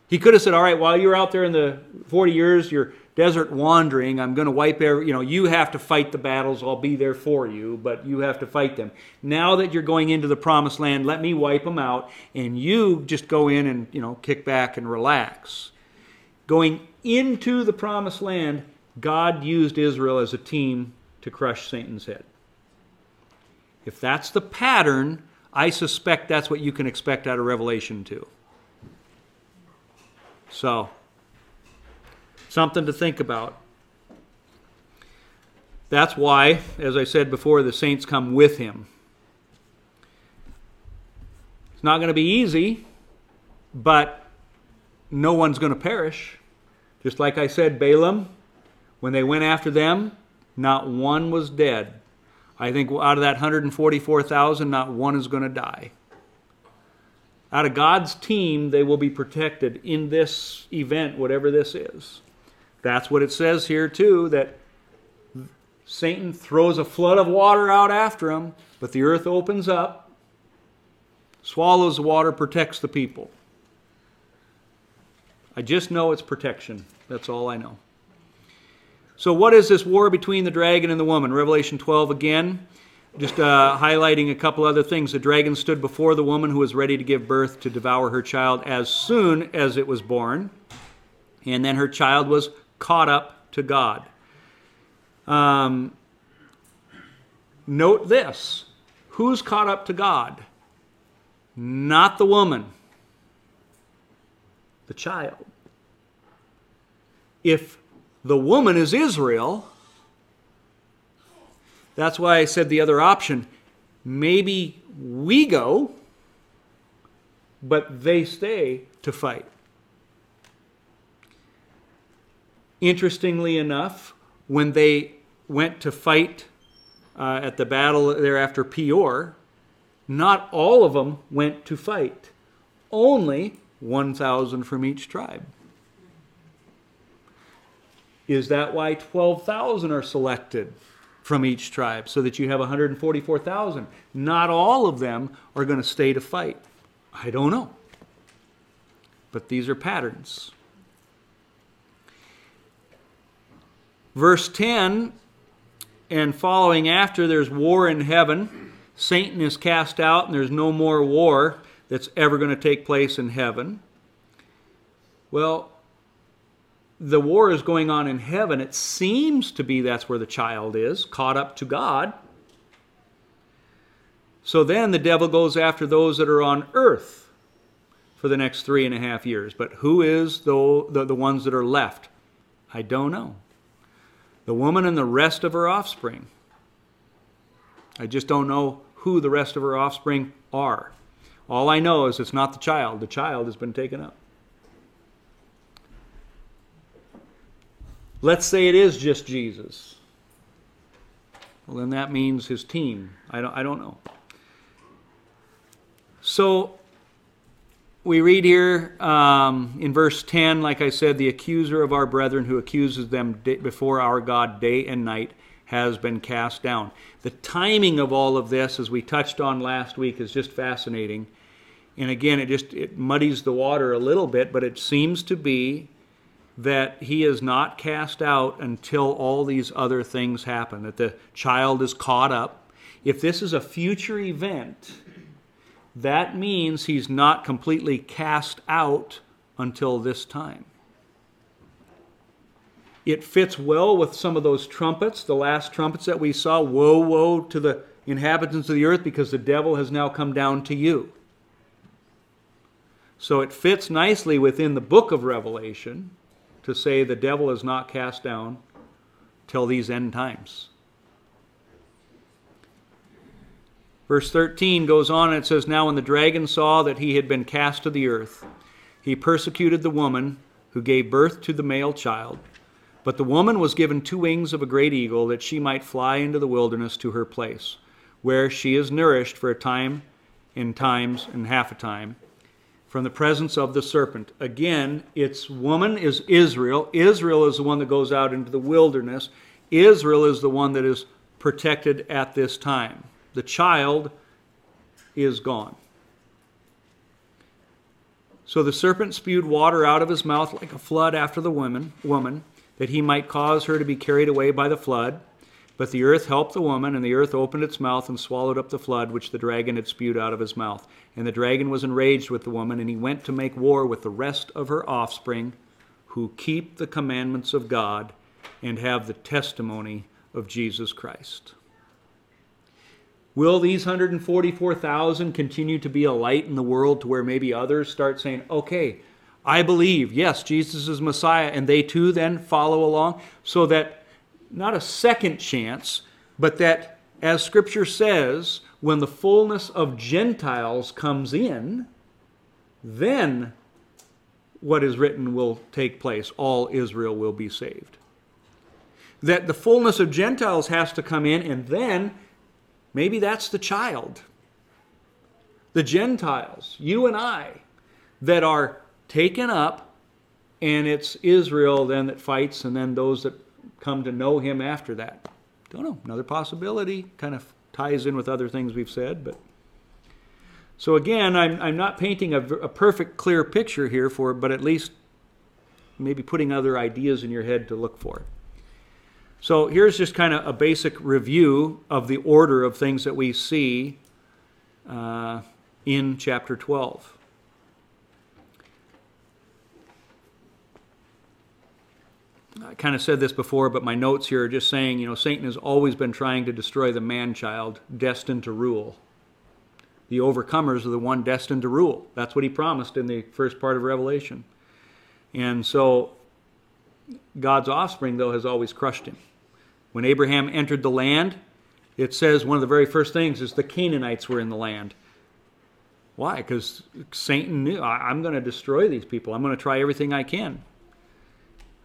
He could have said, all right, while you're out there in the 40 years, you're desert wandering, I'm going to wipe every, you know, you have to fight the battles. I'll be there for you, but you have to fight them. Now that you're going into the promised land, let me wipe them out, and you just go in and, you know, kick back and relax. Going into the promised land, God used Israel as a team to crush Satan's head. If that's the pattern, I suspect that's what you can expect out of Revelation 2. So, something to think about. That's why, as I said before, the saints come with him. It's not going to be easy, but no one's going to perish. Just like I said, Balaam, when they went after them, not one was dead. I think out of that 144,000, not one is going to die. Out of God's team, they will be protected in this event, whatever this is. That's what it says here, too, that Satan throws a flood of water out after him, but the earth opens up, swallows the water, protects the people. I just know it's protection. That's all I know. So, what is this war between the dragon and the woman? Revelation 12 again. Just uh, highlighting a couple other things. The dragon stood before the woman who was ready to give birth to devour her child as soon as it was born. And then her child was caught up to God. Um, note this who's caught up to God? Not the woman, the child. If the woman is Israel, that's why I said the other option. Maybe we go, but they stay to fight. Interestingly enough, when they went to fight uh, at the battle there after Peor, not all of them went to fight. Only 1,000 from each tribe. Is that why 12,000 are selected from each tribe so that you have 144,000? Not all of them are going to stay to fight. I don't know. But these are patterns. Verse 10 and following after, there's war in heaven. Satan is cast out, and there's no more war that's ever going to take place in heaven. Well, the war is going on in heaven. It seems to be that's where the child is, caught up to God. So then the devil goes after those that are on earth for the next three and a half years. But who is the, the, the ones that are left? I don't know the woman and the rest of her offspring. I just don't know who the rest of her offspring are. All I know is it's not the child. The child has been taken up. Let's say it is just Jesus. Well, then that means his team. I don't, I don't know. So we read here um, in verse 10, like I said, the accuser of our brethren who accuses them before our God day and night has been cast down. The timing of all of this, as we touched on last week, is just fascinating. And again, it just it muddies the water a little bit, but it seems to be that he is not cast out until all these other things happen, that the child is caught up. If this is a future event, that means he's not completely cast out until this time. It fits well with some of those trumpets, the last trumpets that we saw. Woe, woe to the inhabitants of the earth because the devil has now come down to you. So it fits nicely within the book of Revelation to say the devil is not cast down till these end times. Verse 13 goes on and it says, Now when the dragon saw that he had been cast to the earth, he persecuted the woman who gave birth to the male child. But the woman was given two wings of a great eagle that she might fly into the wilderness to her place, where she is nourished for a time and times and half a time from the presence of the serpent. Again, its woman is Israel. Israel is the one that goes out into the wilderness. Israel is the one that is protected at this time the child is gone. So the serpent spewed water out of his mouth like a flood after the woman, woman, that he might cause her to be carried away by the flood. But the earth helped the woman, and the earth opened its mouth and swallowed up the flood which the dragon had spewed out of his mouth. And the dragon was enraged with the woman, and he went to make war with the rest of her offspring, who keep the commandments of God and have the testimony of Jesus Christ. Will these 144,000 continue to be a light in the world to where maybe others start saying, okay, I believe, yes, Jesus is Messiah, and they too then follow along? So that not a second chance, but that, as Scripture says, when the fullness of Gentiles comes in, then what is written will take place. All Israel will be saved. That the fullness of Gentiles has to come in, and then Maybe that's the child. The Gentiles, you and I, that are taken up and it's Israel then that fights, and then those that come to know him after that. Don't know. Another possibility. Kind of ties in with other things we've said, but. So again, I'm, I'm not painting a, a perfect, clear picture here for, but at least maybe putting other ideas in your head to look for. So here's just kind of a basic review of the order of things that we see uh, in chapter 12. I kind of said this before, but my notes here are just saying, you know, Satan has always been trying to destroy the man child destined to rule. The overcomers are the one destined to rule. That's what he promised in the first part of Revelation. And so God's offspring, though, has always crushed him. When Abraham entered the land, it says one of the very first things is the Canaanites were in the land. Why? Because Satan knew, I'm going to destroy these people. I'm going to try everything I can.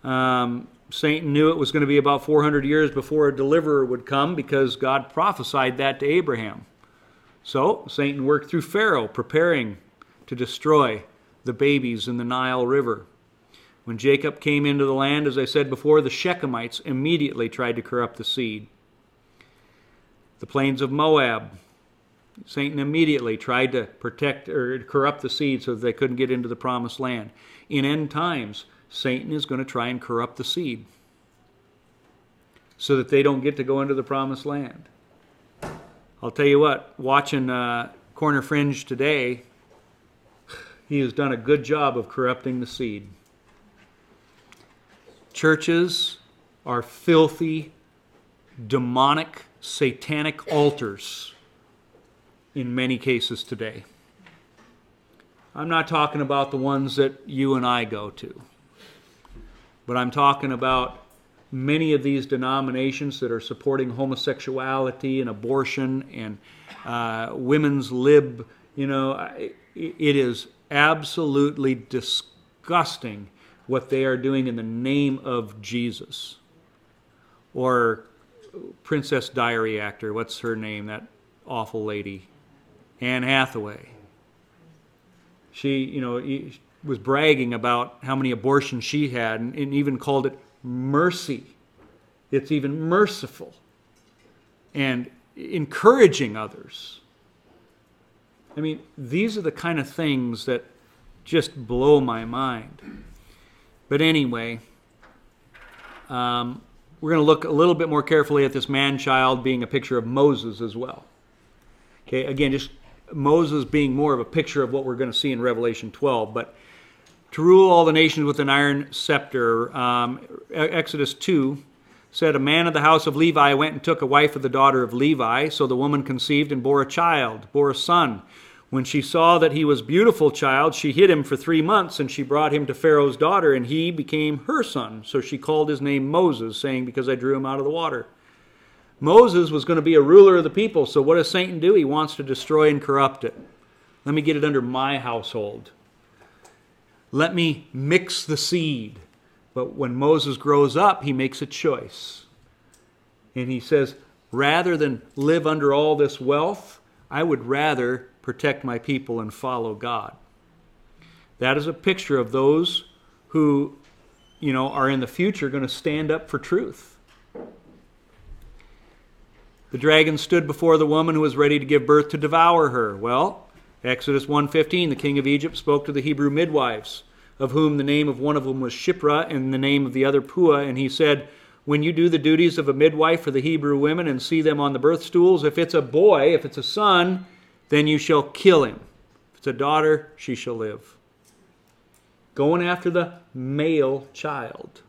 Um, Satan knew it was going to be about 400 years before a deliverer would come because God prophesied that to Abraham. So Satan worked through Pharaoh, preparing to destroy the babies in the Nile River. When Jacob came into the land, as I said before, the Shechemites immediately tried to corrupt the seed. The plains of Moab, Satan immediately tried to protect or corrupt the seed so that they couldn't get into the promised land. In end times, Satan is going to try and corrupt the seed so that they don't get to go into the promised land. I'll tell you what, watching uh, Corner Fringe today, he has done a good job of corrupting the seed. Churches are filthy, demonic, satanic altars in many cases today. I'm not talking about the ones that you and I go to. But I'm talking about many of these denominations that are supporting homosexuality and abortion and uh, women's lib. You know, it is absolutely disgusting what they are doing in the name of Jesus. Or Princess Diary actor, what's her name? That awful lady, Anne Hathaway. She, you know, was bragging about how many abortions she had and, and even called it mercy. It's even merciful and encouraging others. I mean, these are the kind of things that just blow my mind. But anyway, um, we're going to look a little bit more carefully at this man child being a picture of Moses as well. Okay, again, just Moses being more of a picture of what we're going to see in Revelation 12. But to rule all the nations with an iron scepter. Um, Exodus 2 said, A man of the house of Levi went and took a wife of the daughter of Levi. So the woman conceived and bore a child, bore a son. When she saw that he was beautiful child, she hid him for three months, and she brought him to Pharaoh's daughter, and he became her son. So she called his name Moses, saying, Because I drew him out of the water. Moses was going to be a ruler of the people, so what does Satan do? He wants to destroy and corrupt it. Let me get it under my household. Let me mix the seed. But when Moses grows up, he makes a choice. And he says, rather than live under all this wealth, I would rather protect my people and follow God. That is a picture of those who, you know, are in the future going to stand up for truth. The dragon stood before the woman who was ready to give birth to devour her. Well, Exodus 1:15 the king of Egypt spoke to the Hebrew midwives of whom the name of one of them was Shiphrah and the name of the other Puah and he said when you do the duties of a midwife for the Hebrew women and see them on the birth stools if it's a boy if it's a son then you shall kill him. If it's a daughter she shall live. Going after the male child.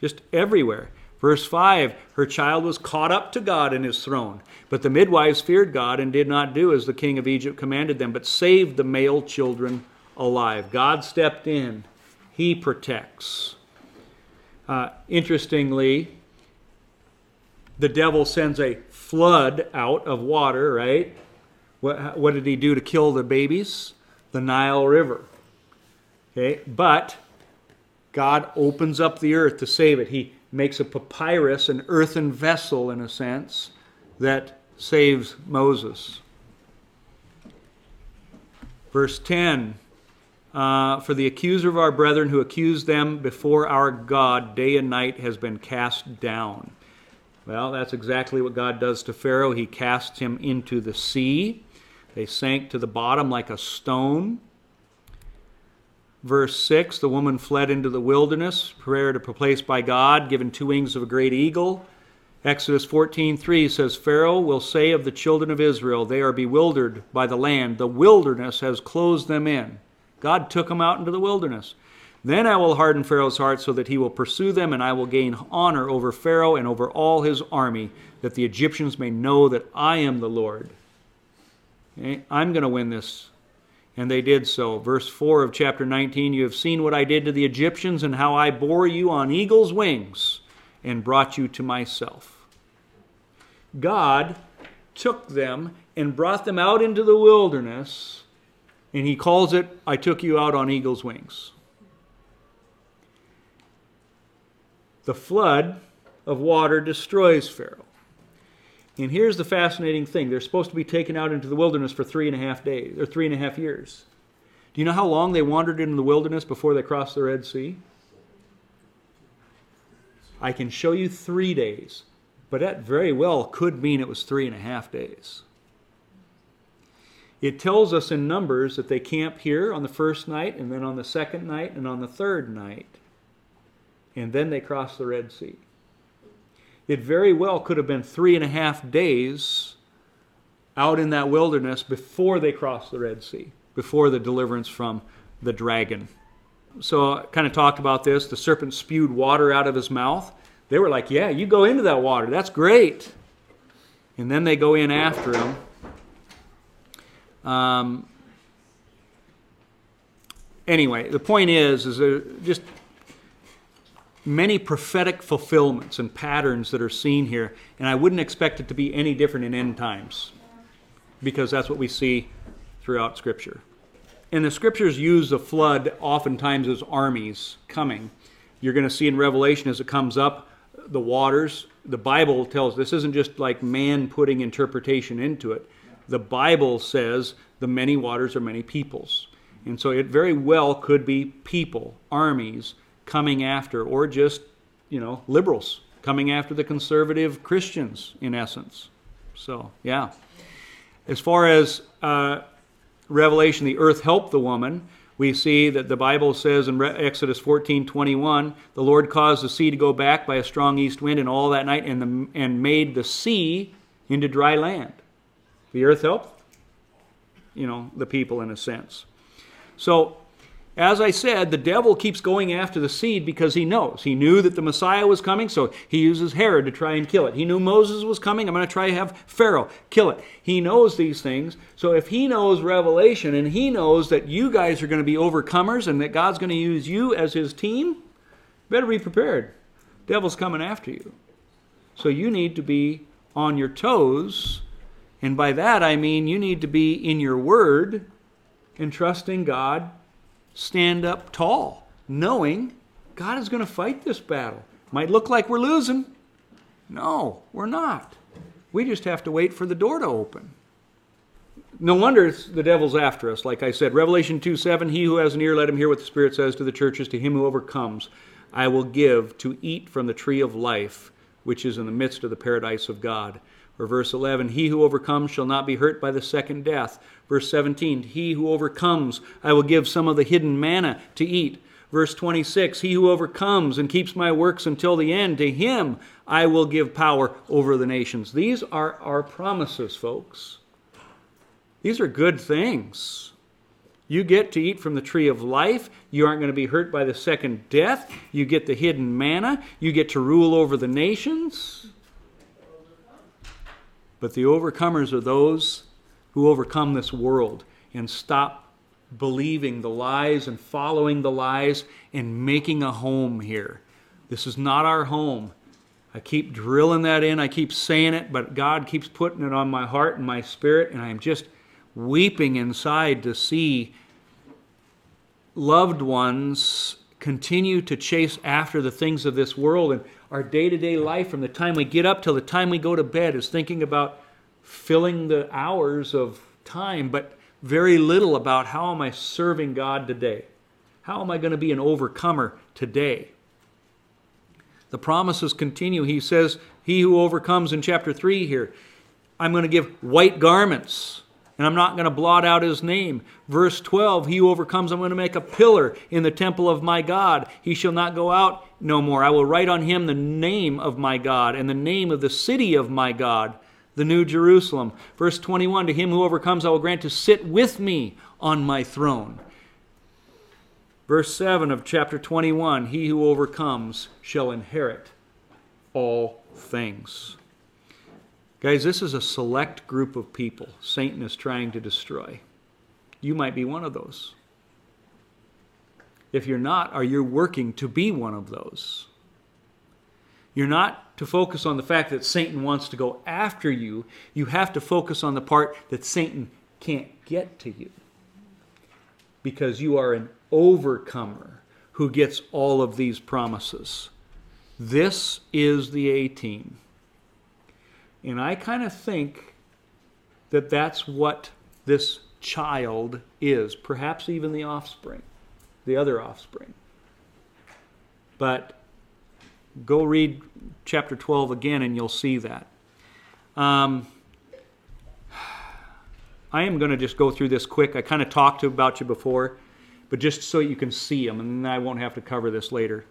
Just everywhere Verse 5 Her child was caught up to God in his throne. But the midwives feared God and did not do as the king of Egypt commanded them, but saved the male children alive. God stepped in, He protects. Uh, interestingly, the devil sends a flood out of water, right? What, what did he do to kill the babies? The Nile River. Okay, but God opens up the earth to save it. He makes a papyrus, an earthen vessel in a sense, that saves Moses. Verse 10 uh, for the accuser of our brethren who accused them before our God day and night has been cast down. Well, that's exactly what God does to Pharaoh. He casts him into the sea. They sank to the bottom like a stone. Verse 6 The woman fled into the wilderness, prepared to place by God, given two wings of a great eagle. Exodus 14:3 says Pharaoh will say of the children of Israel they are bewildered by the land the wilderness has closed them in God took them out into the wilderness then I will harden Pharaoh's heart so that he will pursue them and I will gain honor over Pharaoh and over all his army that the Egyptians may know that I am the Lord okay? I'm going to win this and they did so verse 4 of chapter 19 you have seen what I did to the Egyptians and how I bore you on eagle's wings and brought you to myself. God took them and brought them out into the wilderness, and he calls it, I took you out on eagle's wings. The flood of water destroys Pharaoh. And here's the fascinating thing they're supposed to be taken out into the wilderness for three and a half days, or three and a half years. Do you know how long they wandered in the wilderness before they crossed the Red Sea? I can show you three days, but that very well could mean it was three and a half days. It tells us in Numbers that they camp here on the first night, and then on the second night, and on the third night. And then they cross the Red Sea. It very well could have been three and a half days out in that wilderness before they crossed the Red Sea, before the deliverance from the dragon so I kind of talked about this. The serpent spewed water out of his mouth. They were like, Yeah, you go into that water. That's great. And then they go in after him. Um, anyway, the point is, is just many prophetic fulfillments and patterns that are seen here, and I wouldn't expect it to be any different in end times, because that's what we see throughout Scripture. And the scriptures use the flood oftentimes as armies coming. You're going to see in Revelation as it comes up, the waters. The Bible tells this isn't just like man putting interpretation into it. The Bible says the many waters are many peoples. And so it very well could be people, armies coming after, or just, you know, liberals coming after the conservative Christians, in essence. So, yeah. As far as uh, Revelation, the earth helped the woman. We see that the Bible says in Exodus 14 21, the Lord caused the sea to go back by a strong east wind and all that night and, the, and made the sea into dry land. The earth helped, you know, the people in a sense. So as I said, the devil keeps going after the seed because he knows. He knew that the Messiah was coming, so he uses Herod to try and kill it. He knew Moses was coming. I'm going to try to have Pharaoh kill it. He knows these things. So if he knows Revelation and he knows that you guys are going to be overcomers and that God's going to use you as his team, better be prepared. Devil's coming after you. So you need to be on your toes. And by that I mean you need to be in your word and trusting God stand up tall, knowing God is going to fight this battle. Might look like we're losing. No, we're not. We just have to wait for the door to open. No wonder the devil's after us. Like I said, Revelation 2 7, he who has an ear, let him hear what the Spirit says to the churches. To him who overcomes, I will give to eat from the tree of life, which is in the midst of the paradise of God. Or verse 11, He who overcomes shall not be hurt by the second death. Verse 17, He who overcomes, I will give some of the hidden manna to eat. Verse 26, He who overcomes and keeps my works until the end, to him I will give power over the nations. These are our promises, folks. These are good things. You get to eat from the tree of life. You aren't going to be hurt by the second death. You get the hidden manna. You get to rule over the nations. But the overcomers are those who overcome this world and stop believing the lies and following the lies and making a home here. This is not our home. I keep drilling that in, I keep saying it, but God keeps putting it on my heart and my spirit, and I'm just weeping inside to see loved ones continue to chase after the things of this world and our day-to-day life from the time we get up till the time we go to bed is thinking about filling the hours of time but very little about how am I serving God today? How am I going to be an overcomer today? The promises continue. He says, He who overcomes in chapter 3 here, I'm going to give white garments and I'm not going to blot out his name. Verse 12, he who overcomes, I'm going to make a pillar in the temple of my God. He shall not go out no more. I will write on him the name of my God and the name of the city of my God, the New Jerusalem. Verse 21, to him who overcomes, I will grant to sit with me on my throne. Verse 7 of chapter 21, he who overcomes shall inherit all things. Guys, this is a select group of people Satan is trying to destroy. You might be one of those. If you're not, are you working to be one of those? You're not to focus on the fact that Satan wants to go after you. You have to focus on the part that Satan can't get to you. Because you are an overcomer who gets all of these promises. This is the A team. And I kind of think that that's what this child is, perhaps even the offspring, the other offspring. But go read chapter 12 again and you'll see that. Um, I am going to just go through this quick. I kind of talked about you before, but just so you can see them, and I won't have to cover this later.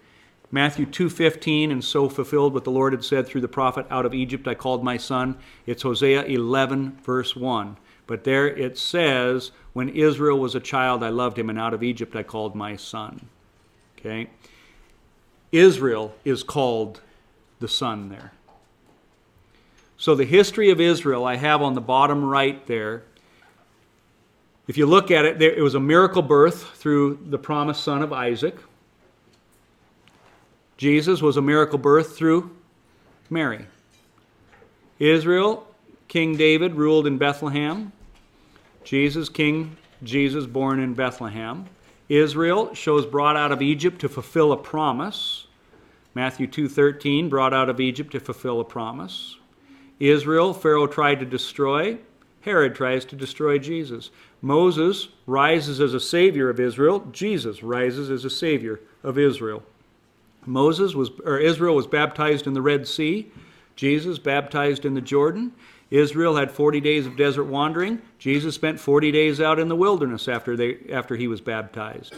Matthew 2:15 and so fulfilled what the Lord had said through the prophet out of Egypt I called my son. It's Hosea 11 verse 1. But there it says when Israel was a child I loved him and out of Egypt I called my son. Okay? Israel is called the son there. So the history of Israel I have on the bottom right there. If you look at it, it was a miracle birth through the promised son of Isaac. Jesus was a miracle birth through Mary. Israel, King David ruled in Bethlehem. Jesus, King Jesus, born in Bethlehem. Israel shows brought out of Egypt to fulfill a promise. Matthew 2:13 brought out of Egypt to fulfill a promise. Israel, Pharaoh tried to destroy. Herod tries to destroy Jesus. Moses rises as a savior of Israel. Jesus rises as a savior of Israel. Moses was, or Israel was baptized in the Red Sea. Jesus baptized in the Jordan. Israel had 40 days of desert wandering. Jesus spent 40 days out in the wilderness after, they, after he was baptized.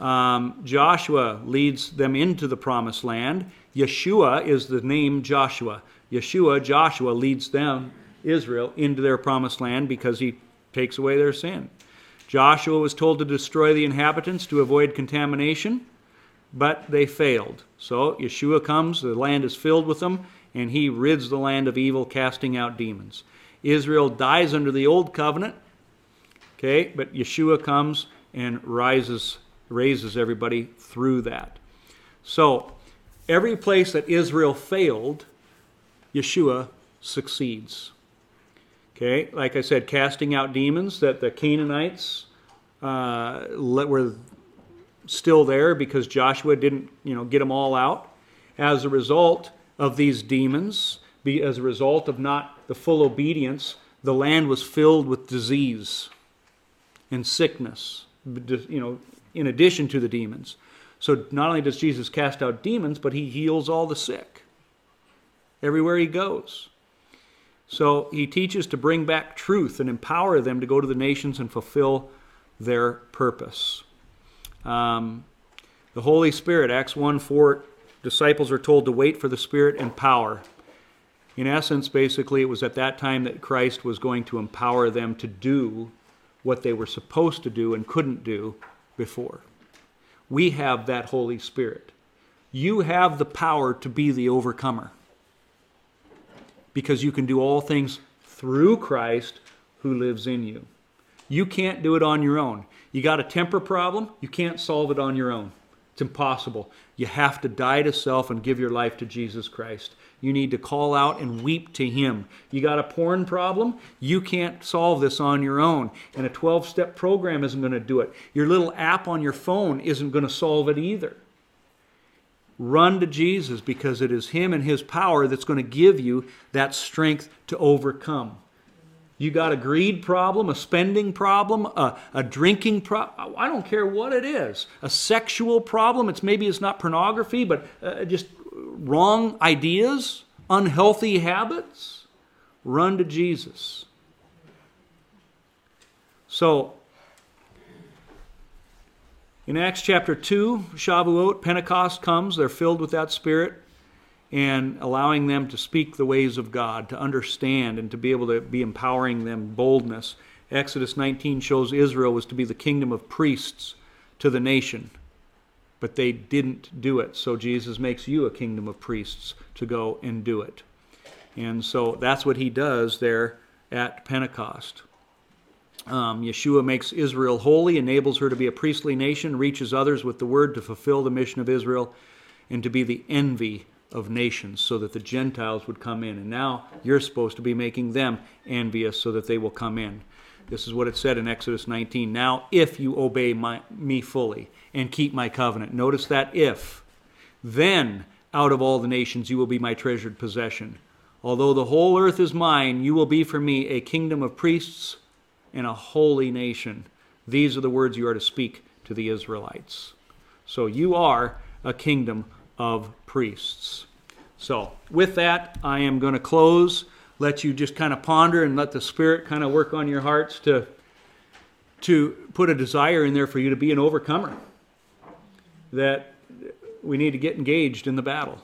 Um, Joshua leads them into the promised land. Yeshua is the name Joshua. Yeshua, Joshua, leads them, Israel, into their promised land because he takes away their sin. Joshua was told to destroy the inhabitants to avoid contamination but they failed. So Yeshua comes, the land is filled with them, and he rids the land of evil, casting out demons. Israel dies under the old covenant, okay, but Yeshua comes and rises, raises everybody through that. So every place that Israel failed, Yeshua succeeds. Okay, like I said, casting out demons that the Canaanites uh, were still there because Joshua didn't, you know, get them all out. As a result of these demons, be, as a result of not the full obedience, the land was filled with disease and sickness, you know, in addition to the demons. So not only does Jesus cast out demons, but he heals all the sick everywhere he goes. So he teaches to bring back truth and empower them to go to the nations and fulfill their purpose. Um, the Holy Spirit, Acts 1 4, disciples are told to wait for the Spirit and power. In essence, basically, it was at that time that Christ was going to empower them to do what they were supposed to do and couldn't do before. We have that Holy Spirit. You have the power to be the overcomer because you can do all things through Christ who lives in you. You can't do it on your own. You got a temper problem, you can't solve it on your own. It's impossible. You have to die to self and give your life to Jesus Christ. You need to call out and weep to Him. You got a porn problem? You can't solve this on your own. And a 12 step program isn't going to do it. Your little app on your phone isn't going to solve it either. Run to Jesus because it is Him and His power that's going to give you that strength to overcome. You got a greed problem, a spending problem, a, a drinking problem. I don't care what it is. A sexual problem. It's maybe it's not pornography, but uh, just wrong ideas, unhealthy habits. Run to Jesus. So, in Acts chapter 2, Shavuot, Pentecost comes. They're filled with that Spirit and allowing them to speak the ways of God, to understand, and to be able to be empowering them boldness. Exodus 19 shows Israel was to be the kingdom of priests to the nation, but they didn't do it. So Jesus makes you a kingdom of priests to go and do it. And so that's what he does there at Pentecost. Um, Yeshua makes Israel holy, enables her to be a priestly nation, reaches others with the word to fulfill the mission of Israel, and to be the envy of nations so that the Gentiles would come in. And now you're supposed to be making them envious so that they will come in. This is what it said in Exodus 19. Now, if you obey my, me fully and keep my covenant, notice that if, then out of all the nations you will be my treasured possession. Although the whole earth is mine, you will be for me a kingdom of priests and a holy nation. These are the words you are to speak to the Israelites. So you are a kingdom of priests. So, with that, I am going to close, let you just kind of ponder and let the Spirit kind of work on your hearts to, to put a desire in there for you to be an overcomer. That we need to get engaged in the battle.